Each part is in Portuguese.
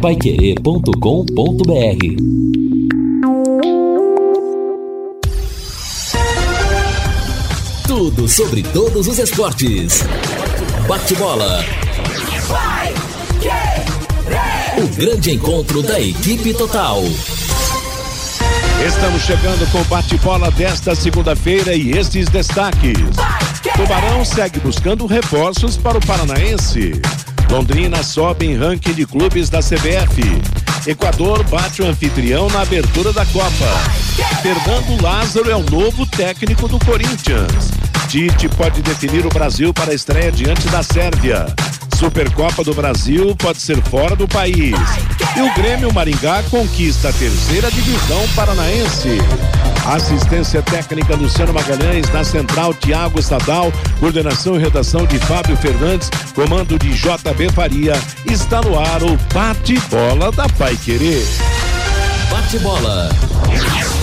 paiquerê.com.br Tudo sobre todos os esportes. Bate-bola. O grande encontro da equipe total. Estamos chegando com o bate-bola desta segunda-feira e estes destaques. Tubarão segue buscando reforços para o Paranaense. Londrina sobe em ranking de clubes da CBF. Equador bate o anfitrião na abertura da Copa. Fernando Lázaro é o novo técnico do Corinthians. Tite pode definir o Brasil para a estreia diante da Sérvia. Supercopa do Brasil pode ser fora do país. E o Grêmio Maringá conquista a terceira divisão paranaense. Assistência técnica Luciano Magalhães, na central Tiago Estadal, coordenação e redação de Fábio Fernandes, comando de JB Faria. Está no ar o bate-bola da Pai Querer. Bate-bola.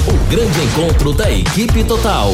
O grande encontro da equipe total.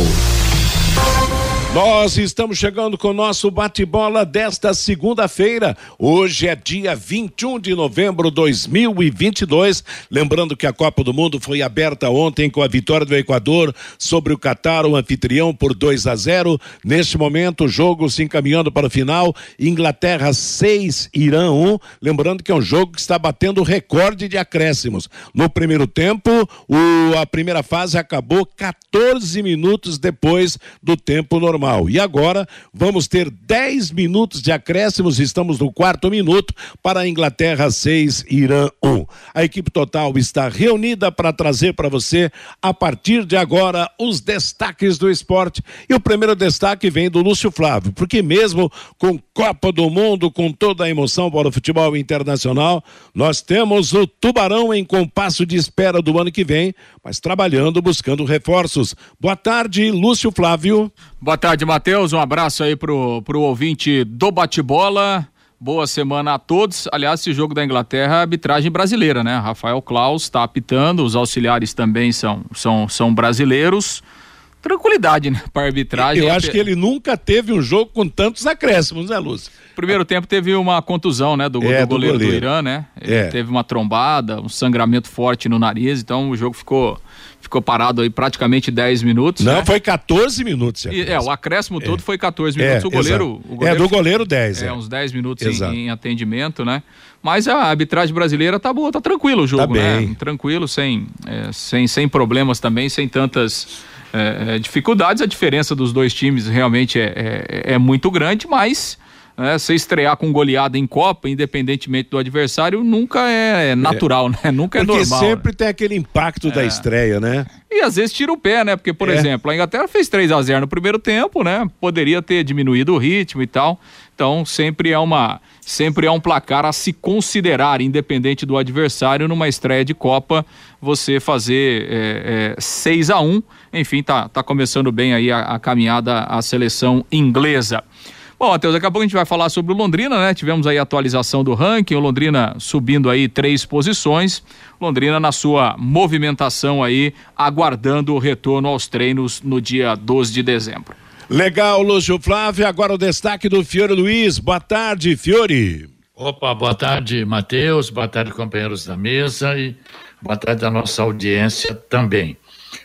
Nós estamos chegando com o nosso bate-bola desta segunda-feira. Hoje é dia 21 de novembro de 2022. Lembrando que a Copa do Mundo foi aberta ontem com a vitória do Equador sobre o Catar, o anfitrião, por 2 a 0. Neste momento, o jogo se encaminhando para o final. Inglaterra 6, Irã 1. Lembrando que é um jogo que está batendo recorde de acréscimos. No primeiro tempo, o, a primeira fase acabou 14 minutos depois do tempo normal normal. E agora vamos ter 10 minutos de acréscimos, estamos no quarto minuto para a Inglaterra 6, Irã 1. A equipe total está reunida para trazer para você, a partir de agora, os destaques do esporte. E o primeiro destaque vem do Lúcio Flávio, porque mesmo com Copa do Mundo, com toda a emoção para o futebol internacional, nós temos o Tubarão em compasso de espera do ano que vem, mas trabalhando, buscando reforços. Boa tarde, Lúcio Flávio. Boa tarde, Matheus. Um abraço aí pro, pro ouvinte do bate-bola. Boa semana a todos. Aliás, esse jogo da Inglaterra é arbitragem brasileira, né? Rafael Klaus está apitando, os auxiliares também são, são, são brasileiros. Tranquilidade, né? Para arbitragem. Eu acho que ele nunca teve um jogo com tantos acréscimos, né, Lúcio? Primeiro tempo teve uma contusão, né, do, é, do, goleiro, do goleiro, do Irã, né? Ele é. teve uma trombada, um sangramento forte no nariz, então o jogo ficou ficou parado aí praticamente 10 minutos. Não, né? foi 14 minutos. E, é, o acréscimo todo é. foi 14 minutos. É, o, goleiro, o, goleiro, É, do goleiro 10. É, é. uns 10 minutos em, em, atendimento, né? Mas a arbitragem brasileira tá boa, tá tranquilo o jogo, tá né? Tranquilo, sem, é, sem, sem problemas também, sem tantas é, é, dificuldades. A diferença dos dois times realmente é, é, é muito grande, mas né, você estrear com goleada em Copa, independentemente do adversário, nunca é, é natural, né? Nunca é normal. Porque sempre né? tem aquele impacto é. da estreia, né? E às vezes tira o pé, né? Porque, por é. exemplo, a Inglaterra fez 3 a 0 no primeiro tempo, né? Poderia ter diminuído o ritmo e tal. Então, sempre é uma sempre é um placar a se considerar, independente do adversário, numa estreia de Copa, você fazer é, é, 6 a 1 Enfim, tá, tá começando bem aí a, a caminhada a seleção inglesa. Bom, Matheus, daqui a pouco a gente vai falar sobre o Londrina, né? Tivemos aí a atualização do ranking, o Londrina subindo aí três posições. Londrina na sua movimentação aí, aguardando o retorno aos treinos no dia 12 de dezembro. Legal, Lúcio Flávio. Agora o destaque do Fiore Luiz. Boa tarde, Fiore. Opa, boa tarde, Matheus. Boa tarde, companheiros da mesa e boa tarde à nossa audiência também.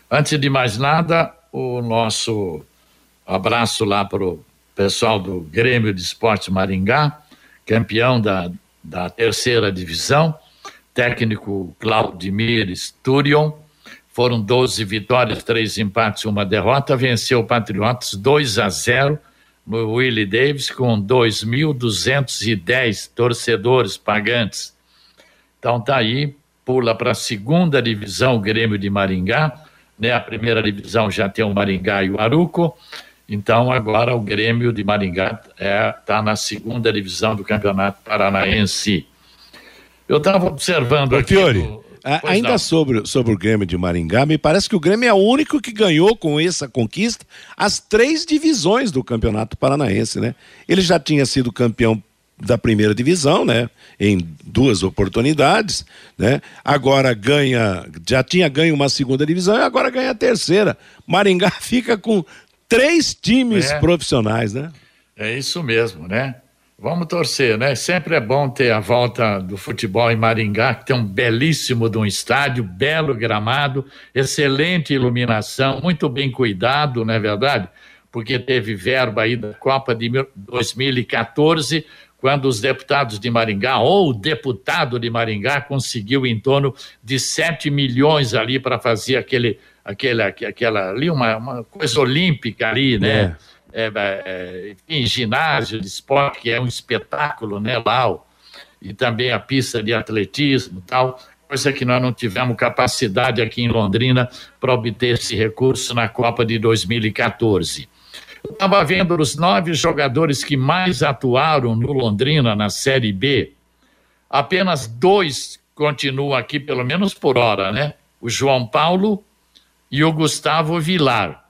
Antes de mais nada, o nosso abraço lá para o pessoal do Grêmio de Esporte Maringá, campeão da, da terceira divisão, técnico Claudimir Sturion, foram 12 vitórias, três empates uma derrota, venceu o Patriotas 2 a 0 no Willie Davis com 2.210 torcedores pagantes. Então tá aí, pula para a segunda divisão o Grêmio de Maringá, né? A primeira divisão já tem o Maringá e o Aruco. Então, agora o Grêmio de Maringá está é, tá na segunda divisão do Campeonato Paranaense. Eu estava observando aqui. Fiore, do... ainda sobre, sobre o Grêmio de Maringá, me parece que o Grêmio é o único que ganhou com essa conquista as três divisões do Campeonato Paranaense, né? Ele já tinha sido campeão da primeira divisão, né? Em duas oportunidades, né? Agora ganha, já tinha ganho uma segunda divisão e agora ganha a terceira. Maringá fica com três times é. profissionais, né? É isso mesmo, né? Vamos torcer, né? Sempre é bom ter a volta do futebol em Maringá, que tem um belíssimo de um estádio, belo gramado, excelente iluminação, muito bem cuidado, não é verdade? Porque teve verba aí da Copa de 2014, quando os deputados de Maringá, ou o deputado de Maringá, conseguiu em torno de 7 milhões ali para fazer aquele, aquele, aquela ali, uma, uma coisa olímpica ali, né? É é, é, enfim, ginásio de esporte, que é um espetáculo, né, lá, e também a pista de atletismo tal, coisa que nós não tivemos capacidade aqui em Londrina para obter esse recurso na Copa de 2014. Eu estava vendo os nove jogadores que mais atuaram no Londrina na Série B, apenas dois continuam aqui, pelo menos por hora, né? O João Paulo e o Gustavo Vilar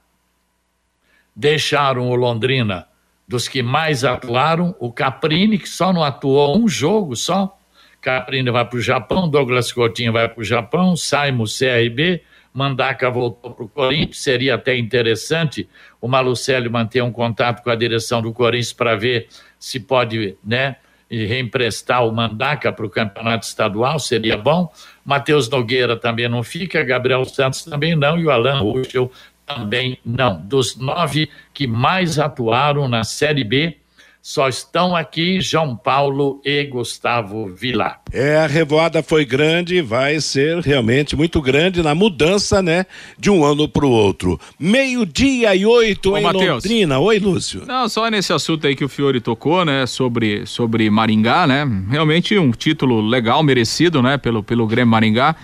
deixaram o Londrina dos que mais atuaram, o Caprini, que só não atuou um jogo só. Caprini vai para o Japão, Douglas Coutinho vai para o Japão, Saimo CRB, Mandaca voltou para o Corinthians. Seria até interessante o Malucelli manter um contato com a direção do Corinthians para ver se pode, né? E reemprestar o Mandaca para o campeonato estadual, seria bom. Matheus Nogueira também não fica, Gabriel Santos também não, e o Alan Ruschel também não. Dos nove que mais atuaram na Série B, só estão aqui João Paulo e Gustavo Vilar. É, a revoada foi grande, vai ser realmente muito grande na mudança, né, de um ano para o outro. Meio-dia e oito Ô, em Mateus. Londrina. Oi, Lúcio. Não, só nesse assunto aí que o Fiore tocou, né, sobre, sobre Maringá, né, realmente um título legal, merecido, né, pelo, pelo Grêmio Maringá.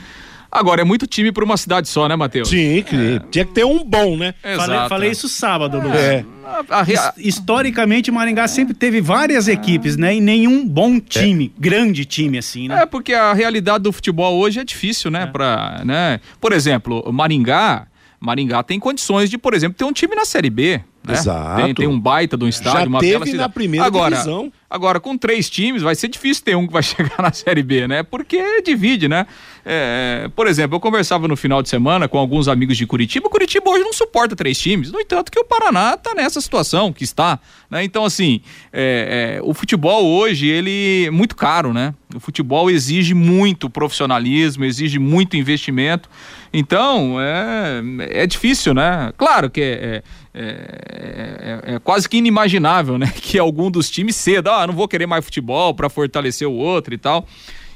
Agora, é muito time para uma cidade só, né, Matheus? Sim, é. tinha que ter um bom, né? Exato. Falei, falei isso sábado, Lu. É. A, a, a, Historicamente, Maringá sempre teve várias equipes, né? E nenhum bom time, é. grande time assim, né? É, porque a realidade do futebol hoje é difícil, né? É. Pra, né? Por exemplo, Maringá, Maringá tem condições de, por exemplo, ter um time na Série B. Né? Exato. Tem, tem um baita de um estádio, Já uma teve na primeira agora, divisão. Agora, com três times, vai ser difícil ter um que vai chegar na Série B, né? Porque divide, né? É, por exemplo, eu conversava no final de semana com alguns amigos de Curitiba. Curitiba hoje não suporta três times. No entanto, que o Paraná está nessa situação que está. Né? Então, assim, é, é, o futebol hoje, ele é muito caro, né? O futebol exige muito profissionalismo, exige muito investimento. Então, é, é difícil, né? Claro que é, é, é, é, quase que inimaginável, né? Que algum dos times ceda, ah, não vou querer mais futebol para fortalecer o outro e tal.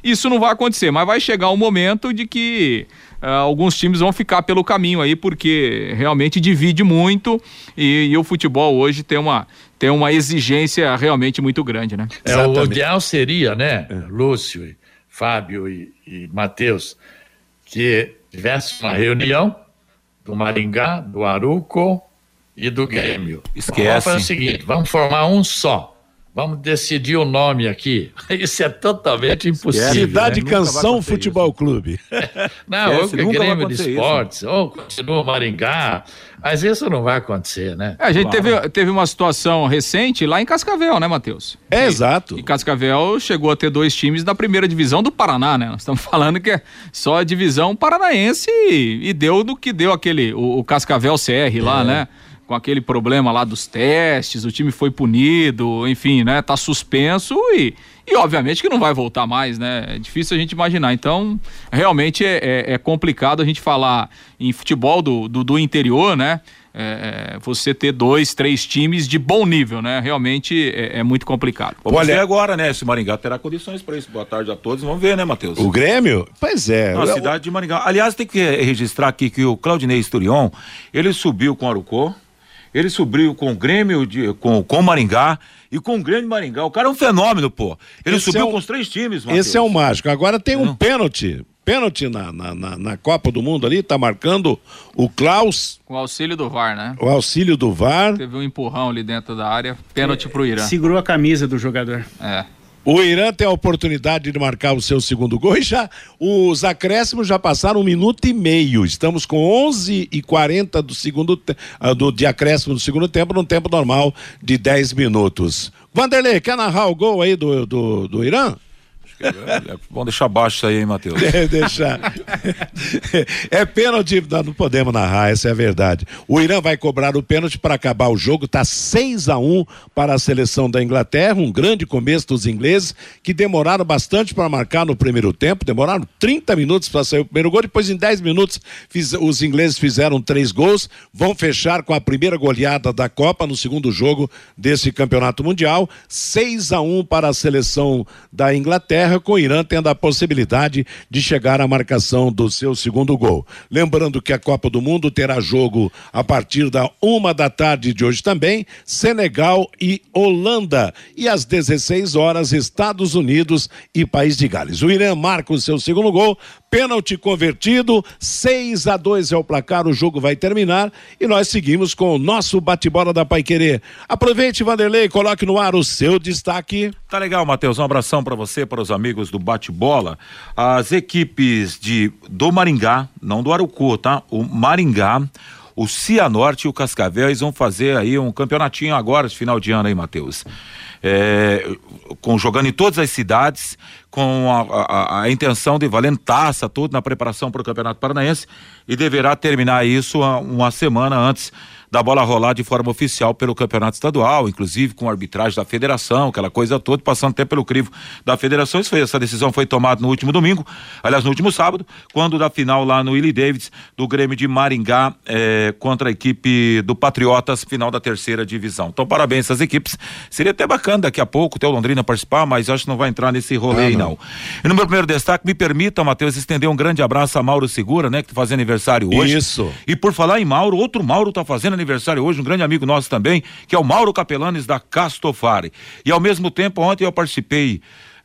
Isso não vai acontecer, mas vai chegar um momento de que uh, alguns times vão ficar pelo caminho aí, porque realmente divide muito e, e, o futebol hoje tem uma, tem uma exigência realmente muito grande, né? É, o ideal seria, né, Lúcio, Fábio e, e Matheus, que tivesse uma reunião do Maringá, do Aruco e do Grêmio. Esquece. Vamos fazer o seguinte, vamos formar um só. Vamos decidir o nome aqui. Isso é totalmente impossível. Cidade né? Canção Futebol Clube. Não, ou ou Grêmio de Esportes, isso. ou continua Maringá. Mas isso não vai acontecer, né? É, a gente claro. teve, teve uma situação recente lá em Cascavel, né, Matheus? É, e, exato. E Cascavel chegou a ter dois times da primeira divisão do Paraná, né? Nós estamos falando que é só a divisão paranaense e, e deu no que deu aquele, o, o Cascavel CR lá, é. né? Com aquele problema lá dos testes, o time foi punido, enfim, né? Tá suspenso e, e obviamente que não vai voltar mais, né? É difícil a gente imaginar. Então, realmente é, é, é complicado a gente falar em futebol do, do, do interior, né? É, é você ter dois, três times de bom nível, né? Realmente é, é muito complicado. Vamos Olha, ver agora, né? Se Maringá terá condições para isso. Boa tarde a todos. Vamos ver, né, Matheus? O Grêmio? Pois é. Na cidade de Maringá. Aliás, tem que registrar aqui que o Claudinei Esturion, ele subiu com o Arucó, ele subiu com o Grêmio, de, com, com o Maringá e com o Grêmio Maringá. O cara é um fenômeno, pô. Ele esse subiu é um, com os três times, Mateus. Esse é o mágico. Agora tem um pênalti. Pênalti na, na, na, na, Copa do Mundo ali, tá marcando o Klaus. Com o auxílio do VAR, né? O auxílio do VAR. Teve um empurrão ali dentro da área. Pênalti pro Irã. Segurou a camisa do jogador. É. O Irã tem a oportunidade de marcar o seu segundo gol e já os acréscimos já passaram um minuto e meio. Estamos com 11 e 40 do segundo ah, do de acréscimo do segundo tempo, num tempo normal de 10 minutos. Vanderlei, quer narrar o gol aí do, do, do Irã? Vamos deixar baixo isso aí, hein, Matheus? É, deixar. é pênalti, não podemos narrar, essa é a verdade. O Irã vai cobrar o pênalti para acabar o jogo, tá 6 a 1 para a seleção da Inglaterra, um grande começo dos ingleses, que demoraram bastante para marcar no primeiro tempo, demoraram 30 minutos para sair o primeiro gol, depois em 10 minutos fiz, os ingleses fizeram três gols, vão fechar com a primeira goleada da Copa no segundo jogo desse campeonato mundial, 6 a 1 para a seleção da Inglaterra, com o Irã tendo a possibilidade de chegar à marcação do seu segundo gol. Lembrando que a Copa do Mundo terá jogo a partir da uma da tarde de hoje também, Senegal e Holanda. E às 16 horas, Estados Unidos e País de Gales. O Irã marca o seu segundo gol, pênalti convertido, 6 a 2 é o placar, o jogo vai terminar e nós seguimos com o nosso bate-bola da Paiquerê. Aproveite, Vanderlei, coloque no ar o seu destaque. Tá legal, Matheus. Um abração para você, para os amigos do bate-bola. As equipes de do Maringá, não do Arucu, tá? O Maringá, o Cianorte e o Cascavel, eles vão fazer aí um campeonatinho agora, de final de ano aí, Matheus. É, com, jogando em todas as cidades, com a, a, a intenção de valendo taça, tudo na preparação para o Campeonato Paranaense, e deverá terminar isso uma semana antes da bola rolar de forma oficial pelo campeonato estadual, inclusive com arbitragem da federação, aquela coisa toda, passando até pelo crivo da federação. Isso foi, essa decisão foi tomada no último domingo, aliás, no último sábado, quando da final lá no Willie Davids, do Grêmio de Maringá eh, contra a equipe do Patriotas, final da terceira divisão. Então, parabéns essas equipes. Seria até bacana daqui a pouco ter o Londrina participar, mas acho que não vai entrar nesse rolê ah, não. não. E no meu primeiro destaque, me permita, Matheus, estender um grande abraço a Mauro Segura, né, que tá fazendo aniversário hoje. Isso. E por falar em Mauro, outro Mauro tá fazendo aniversário hoje, um grande amigo nosso também, que é o Mauro Capelanes da Castofari. E ao mesmo tempo, ontem eu participei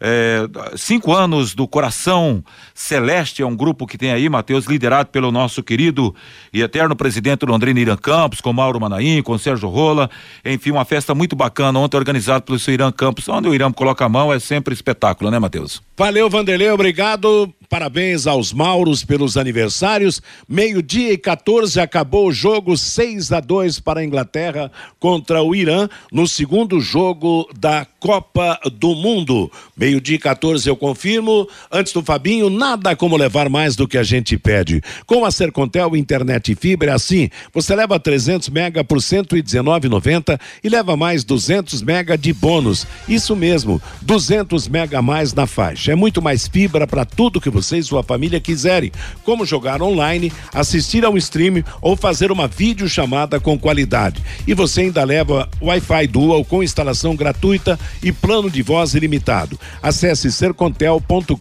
é, cinco anos do Coração Celeste, é um grupo que tem aí, Matheus, liderado pelo nosso querido e eterno presidente Londrina Irã Campos, com Mauro Manaim, com Sérgio Rola, enfim, uma festa muito bacana ontem organizada pelo seu Irã Campos, onde o Irã coloca a mão é sempre espetáculo, né, Matheus? Valeu, Vanderlei, obrigado. Parabéns aos Mauros pelos aniversários. Meio-dia e 14 acabou o jogo 6 a 2 para a Inglaterra contra o Irã no segundo jogo da Copa do Mundo. Meio-dia e 14 eu confirmo. Antes do Fabinho, nada como levar mais do que a gente pede. Com a Sercontel Internet e Fibra é assim. Você leva 300 mega por 119,90 e leva mais 200 mega de bônus. Isso mesmo, 200 mega a mais na faixa. É muito mais fibra para tudo que você e sua família quiserem, como jogar online, assistir a um stream ou fazer uma videochamada com qualidade. E você ainda leva Wi-Fi Dual com instalação gratuita e plano de voz ilimitado. Acesse sercontel.com.br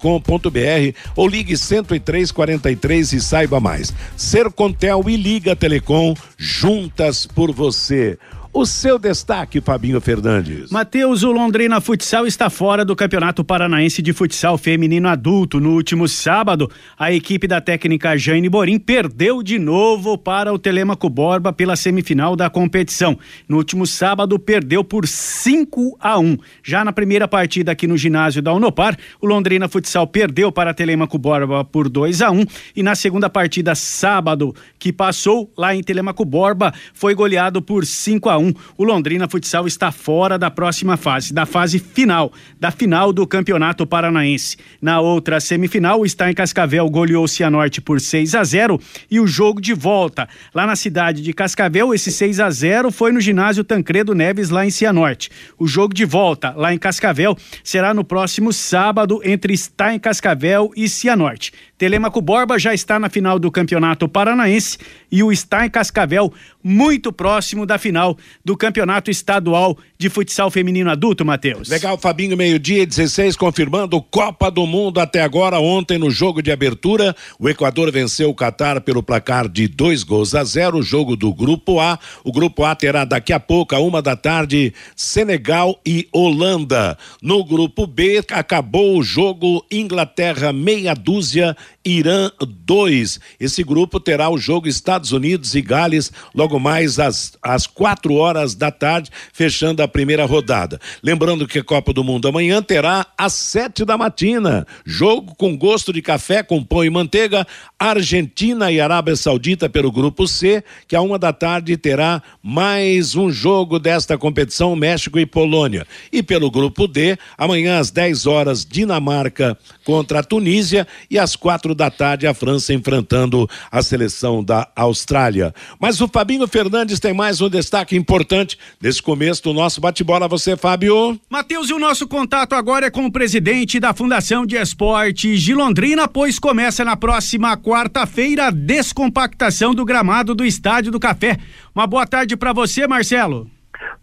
ou ligue 10343 e saiba mais. Sercontel e Liga Telecom juntas por você. O seu destaque, Fabinho Fernandes. Matheus, o Londrina Futsal está fora do Campeonato Paranaense de Futsal Feminino Adulto. No último sábado, a equipe da técnica Jane Borim perdeu de novo para o Telemaco Borba pela semifinal da competição. No último sábado, perdeu por 5 a 1. Já na primeira partida aqui no ginásio da Unopar, o Londrina Futsal perdeu para Telemaco Borba por 2 a 1 e na segunda partida sábado que passou lá em Telemaco Borba foi goleado por 5 a 1 1. O Londrina Futsal está fora da próxima fase, da fase final, da final do Campeonato Paranaense. Na outra semifinal, Está em Cascavel goleou o Cianorte por 6 a 0 e o jogo de volta lá na cidade de Cascavel, esse 6 a 0 foi no ginásio Tancredo Neves lá em Cianorte. O jogo de volta lá em Cascavel será no próximo sábado entre Está em Cascavel e Cianorte. Telemaco Borba já está na final do Campeonato Paranaense e o está em Cascavel muito próximo da final do Campeonato Estadual de Futsal Feminino Adulto, Matheus. Legal, Fabinho, meio-dia 16, confirmando Copa do Mundo até agora. Ontem, no jogo de abertura, o Equador venceu o Catar pelo placar de dois gols a zero. Jogo do Grupo A. O Grupo A terá daqui a pouco, a uma da tarde, Senegal e Holanda. No Grupo B, acabou o jogo Inglaterra meia dúzia Irã 2. Esse grupo terá o jogo Estados Unidos e Gales logo mais às, às quatro horas da tarde, fechando a primeira rodada. Lembrando que a Copa do Mundo amanhã terá às sete da matina. Jogo com gosto de café com pão e manteiga, Argentina e Arábia Saudita pelo grupo C, que a uma da tarde terá mais um jogo desta competição, México e Polônia. E pelo grupo D, amanhã às 10 horas, Dinamarca contra a Tunísia e às quatro da tarde a França enfrentando a seleção da Austrália. Mas o Fabinho Fernandes tem mais um destaque importante nesse começo do nosso bate-bola. Você, Fábio? Matheus, e o nosso contato agora é com o presidente da Fundação de Esportes de Londrina, pois começa na próxima quarta-feira a descompactação do gramado do Estádio do Café. Uma boa tarde para você, Marcelo.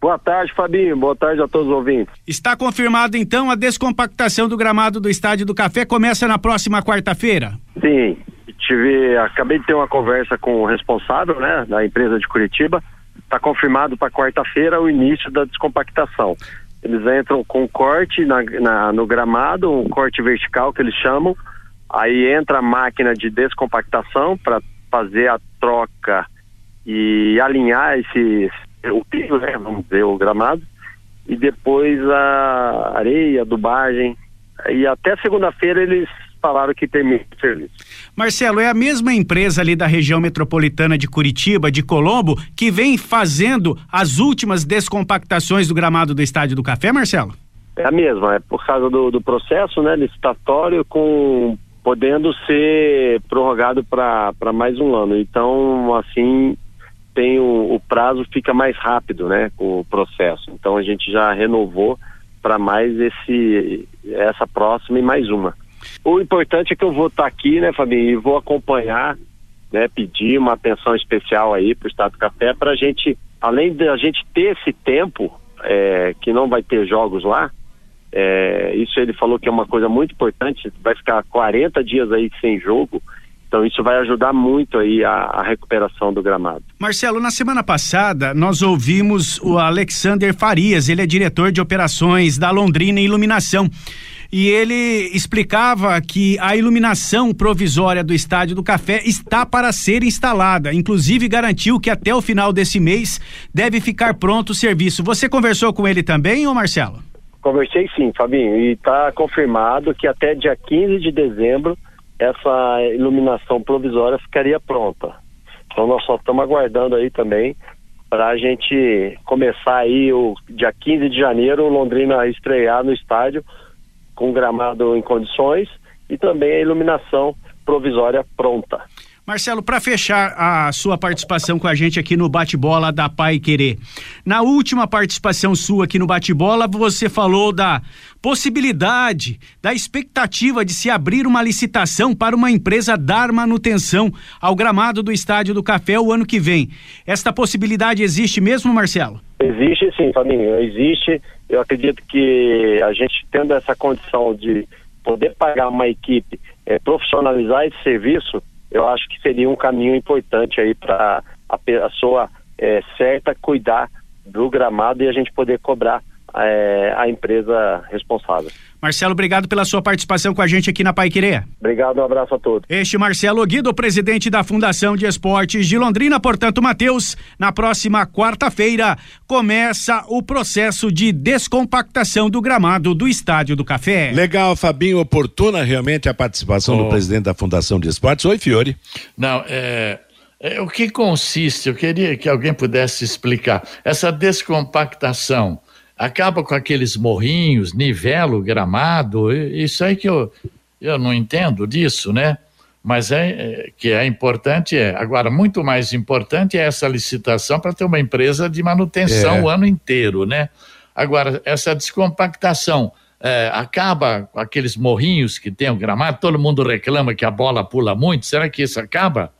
Boa tarde, Fabinho. Boa tarde a todos os ouvintes. Está confirmado então a descompactação do gramado do Estádio do Café começa na próxima quarta-feira? Sim. Tive, acabei de ter uma conversa com o responsável, né, da empresa de Curitiba. Está confirmado para quarta-feira o início da descompactação. Eles entram com corte na, na, no gramado, um corte vertical que eles chamam. Aí entra a máquina de descompactação para fazer a troca e alinhar esse o piso, né, vamos dizer, o gramado, e depois a areia, a dubagem, e até segunda-feira eles falaram que termina o serviço. Marcelo, é a mesma empresa ali da região metropolitana de Curitiba, de Colombo, que vem fazendo as últimas descompactações do gramado do Estádio do Café, Marcelo? É a mesma, é por causa do, do processo né, licitatório com podendo ser prorrogado para mais um ano. Então, assim, tem o, o, prazo fica mais rápido, né, com o processo. Então a gente já renovou para mais esse essa próxima e mais uma. O importante é que eu vou estar tá aqui, né, Fabinho, e vou acompanhar, né, pedir uma atenção especial aí para o Estado do Café para a gente, além de a gente ter esse tempo é, que não vai ter jogos lá, é, isso ele falou que é uma coisa muito importante, vai ficar 40 dias aí sem jogo, então isso vai ajudar muito aí a, a, recuperação do gramado. Marcelo, na semana passada nós ouvimos o Alexander Farias, ele é diretor de operações da Londrina Iluminação. E ele explicava que a iluminação provisória do Estádio do Café está para ser instalada. Inclusive garantiu que até o final desse mês deve ficar pronto o serviço. Você conversou com ele também, ou Marcelo? Conversei sim, Fabinho, e está confirmado que até dia 15 de dezembro essa iluminação provisória ficaria pronta. Então nós só estamos aguardando aí também para a gente começar aí o dia 15 de janeiro, Londrina estrear no estádio com gramado em condições e também a iluminação provisória pronta. Marcelo, para fechar a sua participação com a gente aqui no bate-bola da Pai Querer. Na última participação sua aqui no bate-bola, você falou da possibilidade, da expectativa de se abrir uma licitação para uma empresa dar manutenção ao gramado do Estádio do Café o ano que vem. Esta possibilidade existe mesmo, Marcelo? Existe sim, Fabinho, existe. Eu acredito que a gente tendo essa condição de poder pagar uma equipe, é, profissionalizar esse serviço, eu acho que seria um caminho importante aí para a pessoa é, certa cuidar do gramado e a gente poder cobrar é, a empresa responsável. Marcelo, obrigado pela sua participação com a gente aqui na Pai Querer. Obrigado, um abraço a todos. Este Marcelo Guido, presidente da Fundação de Esportes de Londrina, portanto, Matheus, na próxima quarta-feira começa o processo de descompactação do gramado do Estádio do Café. Legal, Fabinho, oportuna realmente a participação oh. do presidente da Fundação de Esportes. Oi, Fiore. Não, é, é, o que consiste, eu queria que alguém pudesse explicar, essa descompactação acaba com aqueles morrinhos, nivela o gramado, isso aí que eu, eu não entendo disso, né? Mas é, é que é importante é. Agora, muito mais importante é essa licitação para ter uma empresa de manutenção é. o ano inteiro, né? Agora, essa descompactação é, acaba com aqueles morrinhos que tem o gramado, todo mundo reclama que a bola pula muito, será que isso acaba?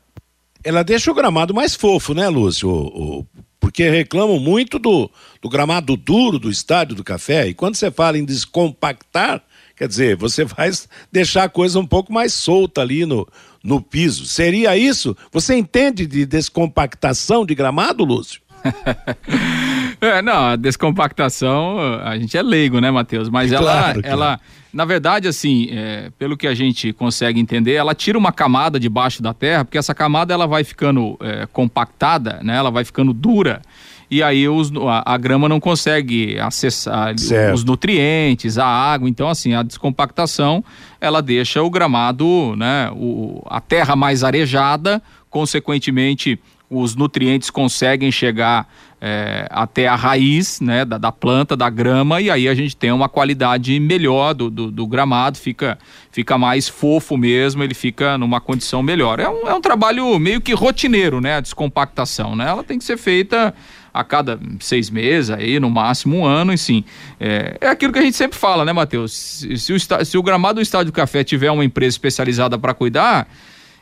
Ela deixa o gramado mais fofo, né, Lúcio? O, o porque reclamam muito do, do gramado duro do estádio do café. E quando você fala em descompactar, quer dizer, você vai deixar a coisa um pouco mais solta ali no, no piso. Seria isso? Você entende de descompactação de gramado, Lúcio? é, não, a descompactação, a gente é leigo, né, Matheus? Mas ela, ela, na verdade, assim, é, pelo que a gente consegue entender, ela tira uma camada debaixo da terra, porque essa camada ela vai ficando é, compactada, né? Ela vai ficando dura e aí os, a, a grama não consegue acessar certo. os nutrientes, a água. Então, assim, a descompactação ela deixa o gramado, né, o, a terra mais arejada, consequentemente os nutrientes conseguem chegar é, até a raiz né, da, da, planta, da grama, e aí a gente tem uma qualidade melhor do, do, do, gramado, fica, fica mais fofo mesmo, ele fica numa condição melhor. É um, é um trabalho meio que rotineiro, né? A descompactação, né? Ela tem que ser feita a cada seis meses, aí, no máximo um ano, e sim. É, é aquilo que a gente sempre fala, né, Matheus? Se, se, o, se o gramado do Estádio do Café tiver uma empresa especializada para cuidar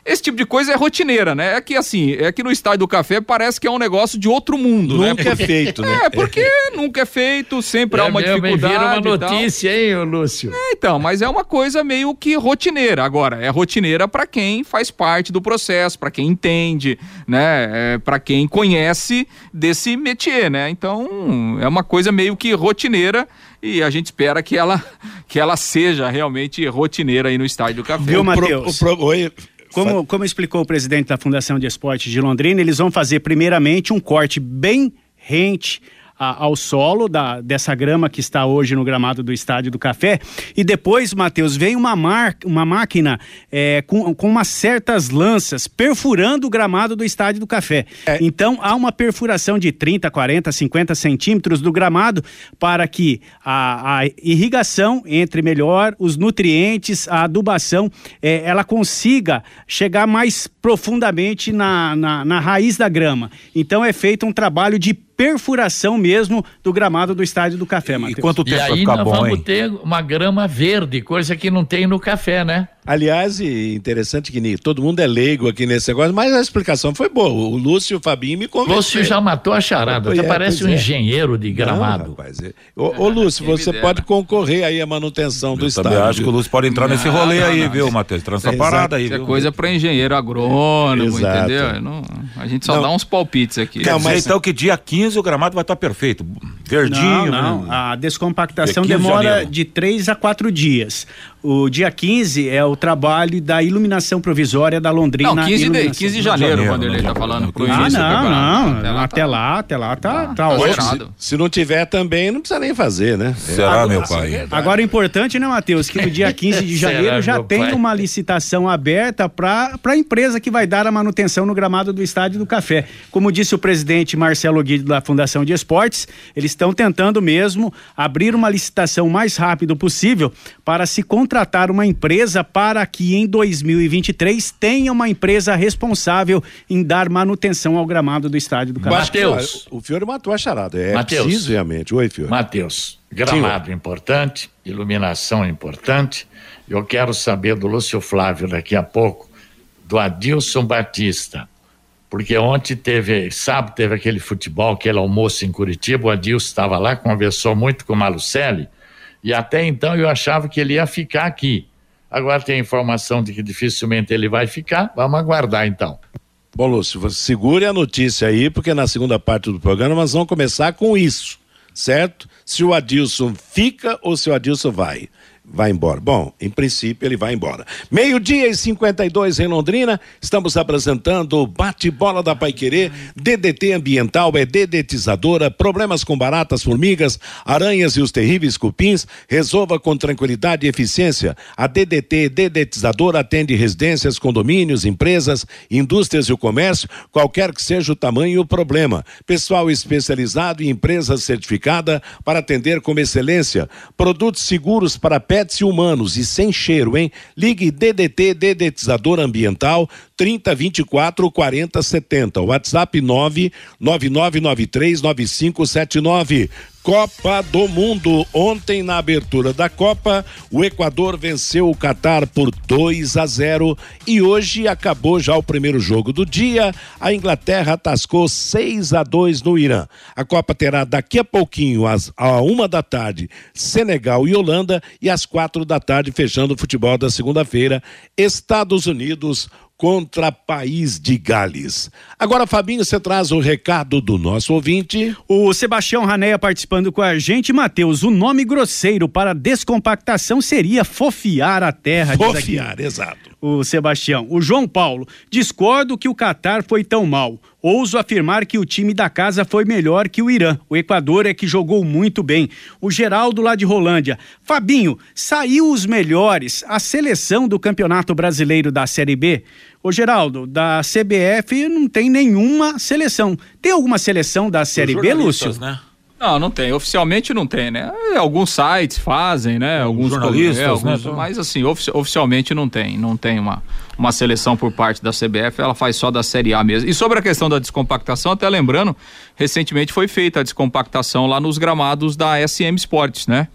esse tipo de coisa é rotineira, né? É que assim, é que no estádio do café parece que é um negócio de outro mundo, nunca né? Nunca é feito, né? É, porque nunca é feito, sempre é, há uma dificuldade. Vira uma notícia, hein, Lúcio? É, então, mas é uma coisa meio que rotineira. Agora, é rotineira para quem faz parte do processo, para quem entende, né? É, para quem conhece desse métier, né? Então, é uma coisa meio que rotineira e a gente espera que ela, que ela seja realmente rotineira aí no estádio do café. Viu, Matheus? Oi, como, como explicou o presidente da Fundação de Esportes de Londrina, eles vão fazer primeiramente um corte bem rente a, ao solo da, dessa grama que está hoje no gramado do Estádio do Café. E depois, Matheus, vem uma, mar, uma máquina é, com, com umas certas lanças perfurando o gramado do Estádio do Café. É. Então, há uma perfuração de 30, 40, 50 centímetros do gramado para que a, a irrigação entre melhor, os nutrientes, a adubação, é, ela consiga chegar mais profundamente na, na, na raiz da grama. Então, é feito um trabalho de perfuração mesmo do gramado do Estádio do Café, Matheus. E quanto tempo e aí vai ficar nós bom, vamos hein? ter uma grama verde, coisa que não tem no café, né? Aliás, interessante que todo mundo é leigo aqui nesse negócio, mas a explicação foi boa. O Lúcio e o Fabinho me convenceram. Lúcio já matou a charada, você é, parece um é. engenheiro de gramado. Não, rapaz, é. ô, ô, Lúcio, você pode concorrer aí à manutenção do Eu estádio. Eu acho que o Lúcio pode entrar não, nesse rolê não, aí, não, viu, Matheus? Trança parada aí, É coisa para engenheiro agrônomo, Exato. entendeu? a gente só dá uns palpites aqui. Não, mas então que dia 15 o gramado vai estar perfeito. Verdinho. Não, não. A descompactação demora de, de 3 a 4 dias. O dia 15 é o trabalho da iluminação provisória da Londrina. Não, 15 de, 15 de janeiro, quando ele está falando. Ah, não, não. Até lá, até lá tá, tá, tá ótimo. Se, se, não tiver também, não precisa nem fazer, né? Será, meu pai? Agora, o importante, né, Matheus, que no dia 15 de janeiro Será, já tem pai? uma licitação aberta para a empresa que vai dar a manutenção no gramado do Estádio do Café. Como disse o presidente Marcelo Guido da Fundação de Esportes, eles estão tentando mesmo abrir uma licitação o mais rápido possível para se contratar uma empresa para que em 2023 tenha uma empresa responsável em dar manutenção ao gramado do estádio do Café. Matheus. O Fiore matou a charada. É Mateus, preciso realmente. Oi, Fiore. Matheus, gramado Sim. importante, iluminação importante. Eu quero saber do Lúcio Flávio daqui a pouco, do Adilson Batista. Porque ontem teve, sábado teve aquele futebol, aquele almoço em Curitiba, o Adilson estava lá, conversou muito com o Malucelli e até então eu achava que ele ia ficar aqui. Agora tem a informação de que dificilmente ele vai ficar. Vamos aguardar então. Bom, Lúcio, segure a notícia aí, porque na segunda parte do programa nós vamos começar com isso, certo? Se o Adilson fica ou se o Adilson vai vai embora. Bom, em princípio ele vai embora. Meio-dia e 52 em Londrina, estamos apresentando o bate-bola da Paiquerê. DDT ambiental é dedetizadora, problemas com baratas, formigas, aranhas e os terríveis cupins, resolva com tranquilidade e eficiência. A DDT dedetizadora atende residências, condomínios, empresas, indústrias e o comércio, qualquer que seja o tamanho e o problema. Pessoal especializado e empresa certificada para atender com excelência. Produtos seguros para pet pets humanos e sem cheiro, hein? Ligue DDT Dedetizador Ambiental 30 24 40 70. WhatsApp 99993 9579. Copa do Mundo. Ontem, na abertura da Copa, o Equador venceu o Catar por 2 a 0 e hoje acabou já o primeiro jogo do dia. A Inglaterra atascou 6 a 2 no Irã. A Copa terá daqui a pouquinho, às a uma da tarde, Senegal e Holanda, e às quatro da tarde, fechando o futebol da segunda-feira, Estados Unidos, contra País de Gales. Agora, Fabinho, você traz o recado do nosso ouvinte. O Sebastião Raneia participando com a gente. Matheus, o nome grosseiro para descompactação seria fofiar a terra. Fofiar, exato. O Sebastião. O João Paulo, discordo que o Catar foi tão mal. Ouso afirmar que o time da casa foi melhor que o Irã. O Equador é que jogou muito bem. O Geraldo lá de Rolândia. Fabinho, saiu os melhores. A seleção do Campeonato Brasileiro da Série B. Ô Geraldo, da CBF não tem nenhuma seleção. Tem alguma seleção da Série B, Lúcio? Né? Não, não tem. Oficialmente não tem, né? Alguns sites fazem, né? Alguns jornalistas, é, alguns, né? Mas assim, ofici oficialmente não tem. Não tem uma, uma seleção por parte da CBF, ela faz só da Série A mesmo. E sobre a questão da descompactação, até lembrando, recentemente foi feita a descompactação lá nos gramados da SM Sports, né?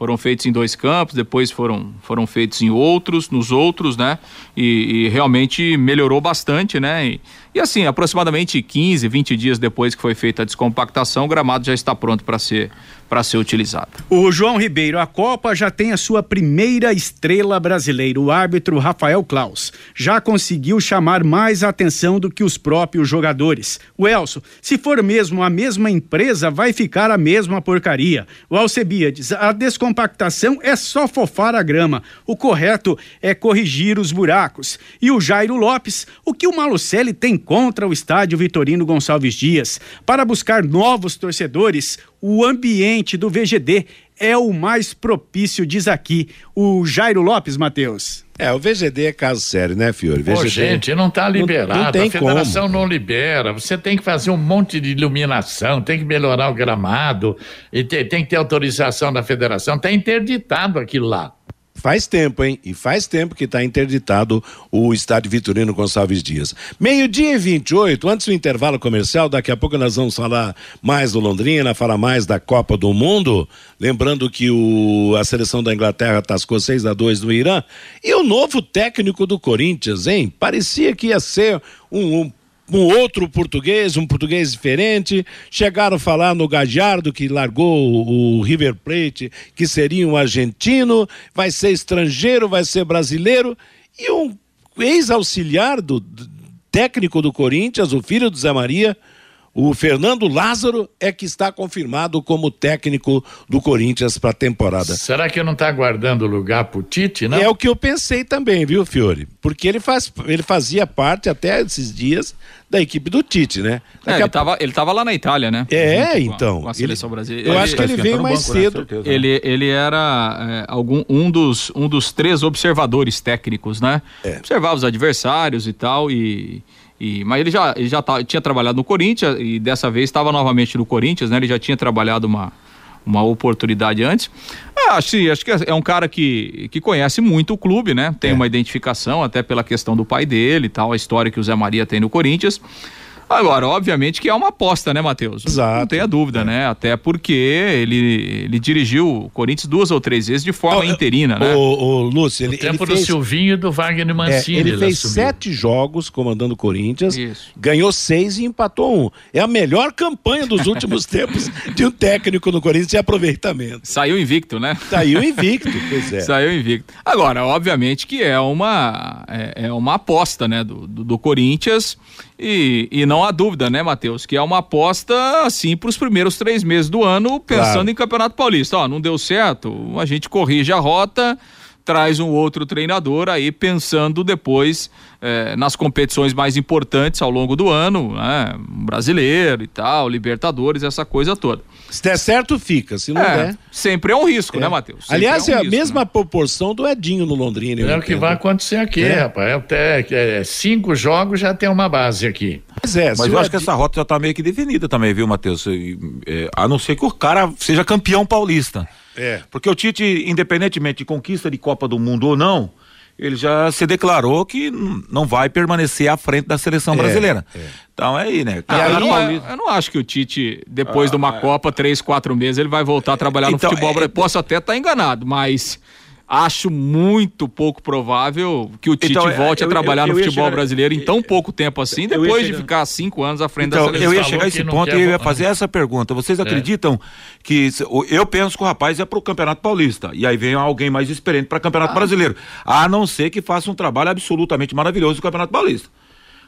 Foram feitos em dois campos, depois foram, foram feitos em outros, nos outros, né? E, e realmente melhorou bastante, né? E, e, assim, aproximadamente 15, 20 dias depois que foi feita a descompactação, o gramado já está pronto para ser para ser utilizada. O João Ribeiro, a Copa já tem a sua primeira estrela brasileira, o árbitro Rafael Klaus. Já conseguiu chamar mais atenção do que os próprios jogadores. O Elso, se for mesmo a mesma empresa, vai ficar a mesma porcaria. O Alcebiades, a descompactação é só fofar a grama. O correto é corrigir os buracos. E o Jairo Lopes, o que o Malucelli tem contra o estádio Vitorino Gonçalves Dias? Para buscar novos torcedores, o ambiente do VGD é o mais propício, diz aqui o Jairo Lopes, Matheus. É, o VGD é caso sério, né, Fiore? VGD... Pô, gente, não está liberado. Não, não tem a federação como. não libera. Você tem que fazer um monte de iluminação, tem que melhorar o gramado, e tem, tem que ter autorização da federação. Está interditado aquilo lá. Faz tempo, hein? E faz tempo que está interditado o estádio Vitorino Gonçalves Dias. Meio-dia e 28, antes do intervalo comercial, daqui a pouco nós vamos falar mais do Londrina, falar mais da Copa do Mundo. Lembrando que o, a seleção da Inglaterra tascou 6 a 2 no Irã. E o novo técnico do Corinthians, hein? Parecia que ia ser um, um um outro português, um português diferente. Chegaram a falar no Gajardo, que largou o River Plate, que seria um argentino, vai ser estrangeiro, vai ser brasileiro. E um ex-auxiliar do, técnico do Corinthians, o filho do Zé Maria, o Fernando Lázaro é que está confirmado como técnico do Corinthians para a temporada. Será que não está guardando lugar para o Tite, não? É o que eu pensei também, viu, Fiore? Porque ele, faz, ele fazia parte até esses dias da equipe do Tite, né? É, ele, estava ele tava lá na Itália, né? É, Junto então. Com a, seleção ele, brasileira. Eu ele, acho que ele veio mais banco, né? cedo. Né? Ele, ele era é, algum, um, dos, um dos três observadores técnicos, né? É. Observava os adversários e tal, e e, mas ele já, ele já tá, tinha trabalhado no Corinthians e dessa vez estava novamente no Corinthians, né? Ele já tinha trabalhado uma, uma oportunidade antes. Ah, acho, acho que é um cara que, que conhece muito o clube, né? Tem é. uma identificação até pela questão do pai dele e tal, a história que o Zé Maria tem no Corinthians. Agora, obviamente que é uma aposta, né, Matheus? Exato. Não tenha dúvida, é. né? Até porque ele, ele dirigiu o Corinthians duas ou três vezes de forma oh, interina, né? O, o Lúcio, ele, o tempo ele do Silvinho e do Wagner Mancini. É, ele fez sete jogos comandando o Corinthians, Isso. ganhou seis e empatou um. É a melhor campanha dos últimos tempos de um técnico no Corinthians de aproveitamento. Saiu invicto, né? Saiu invicto, pois é. Saiu invicto. Agora, obviamente que é uma, é, é uma aposta, né, do, do, do Corinthians e, e não há dúvida, né, Matheus, que é uma aposta, assim, para os primeiros três meses do ano, pensando claro. em Campeonato Paulista. Ó, não deu certo, a gente corrige a rota, traz um outro treinador aí pensando depois é, nas competições mais importantes ao longo do ano, né? Brasileiro e tal, Libertadores, essa coisa toda. Se der certo, fica. Se não é, der. Sempre é um risco, é. né, Matheus? Aliás, é, um é a risco, mesma né? proporção do Edinho no Londrina. É o que vai acontecer aqui, é. rapaz. Até é, cinco jogos já tem uma base aqui. Mas é, mas eu acho que essa rota já está meio que definida também, viu, Matheus? a não ser que o cara seja campeão paulista. É. Porque o Tite, independentemente de conquista de Copa do Mundo ou não, ele já se declarou que não vai permanecer à frente da seleção é, brasileira. É. Então é aí, né? Ah, eu, não, eu, não, acho que o Tite, depois ah, de uma é. Copa, três, quatro meses, ele vai voltar a trabalhar então, no futebol. É, Posso até estar tá enganado, mas acho muito pouco provável que o Tite então, volte eu, a trabalhar eu, eu, no futebol chegar, brasileiro em tão pouco tempo assim, depois de ficar cinco anos à frente então, da seleção. Eu ia chegar a esse ponto e eu ia fazer essa pergunta. Vocês é. acreditam é. que eu penso que o rapaz é para o Campeonato Paulista e aí vem alguém mais experiente para o Campeonato ah. Brasileiro, a não ser que faça um trabalho absolutamente maravilhoso no Campeonato Paulista.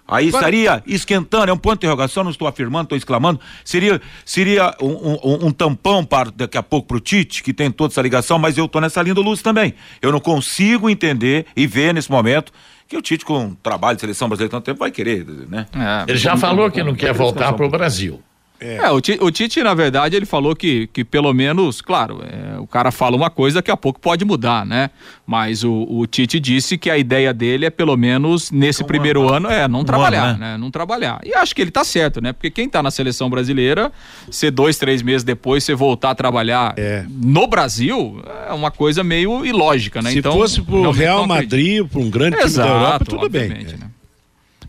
Aí Agora... estaria esquentando, é um ponto de interrogação, não estou afirmando, estou exclamando. Seria, seria um, um, um tampão para daqui a pouco para o Tite, que tem toda essa ligação, mas eu estou nessa linha do Lúcio também. Eu não consigo entender e ver nesse momento Que o Tite, com trabalho de seleção brasileira tanto tempo, vai querer, né? É. Ele já falou que não quer voltar para o Brasil. É, é o, Tite, o, Tite, na verdade, ele falou que, que pelo menos, claro, é, o cara fala uma coisa, daqui a pouco pode mudar, né? Mas o, o Tite disse que a ideia dele é, pelo menos, nesse primeiro ano, é não um trabalhar, ano, né? né? Não trabalhar. E acho que ele tá certo, né? Porque quem tá na seleção brasileira, ser dois, três meses depois, você voltar a trabalhar é. no Brasil, é uma coisa meio ilógica, né? Se então, fosse pro Real Madrid, para um grande Exato, time da Europa, tudo bem. Né?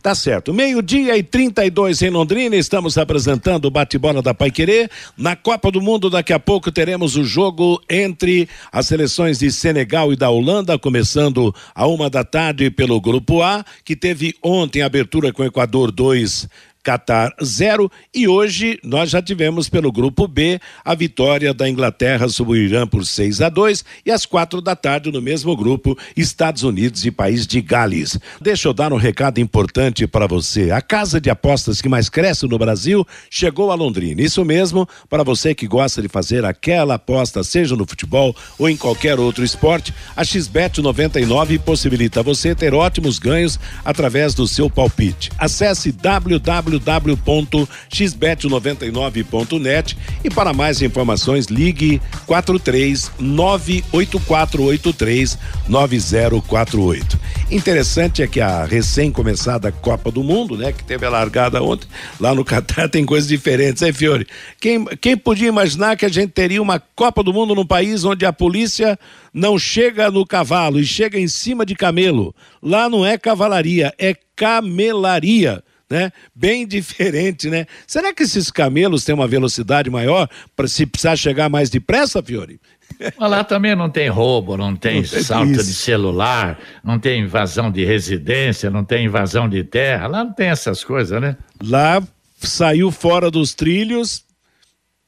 Tá certo. Meio-dia e 32 em Londrina, estamos apresentando o bate-bola da Paiquerê. Na Copa do Mundo, daqui a pouco teremos o jogo entre as seleções de Senegal e da Holanda, começando a uma da tarde pelo Grupo A, que teve ontem abertura com o Equador 2, Qatar 0 e hoje nós já tivemos pelo grupo B a vitória da Inglaterra sobre o Irã por 6 a 2 e às quatro da tarde no mesmo grupo Estados Unidos e País de Gales. Deixa eu dar um recado importante para você. A casa de apostas que mais cresce no Brasil chegou a Londrina. Isso mesmo, para você que gosta de fazer aquela aposta, seja no futebol ou em qualquer outro esporte, a XBet 99 possibilita você ter ótimos ganhos através do seu palpite. Acesse www www.xbet99.net e para mais informações ligue 43 98483 9048. Interessante é que a recém começada Copa do Mundo, né, que teve a largada ontem, lá no Catar tem coisas diferentes, hein, Fiore? Quem, quem podia imaginar que a gente teria uma Copa do Mundo num país onde a polícia não chega no cavalo e chega em cima de camelo? Lá não é cavalaria, é camelaria né? Bem diferente, né? Será que esses camelos têm uma velocidade maior para se precisar chegar mais depressa, Fiore? Mas lá também não tem roubo, não tem não salto isso. de celular, não tem invasão de residência, não tem invasão de terra. Lá não tem essas coisas, né? Lá saiu fora dos trilhos,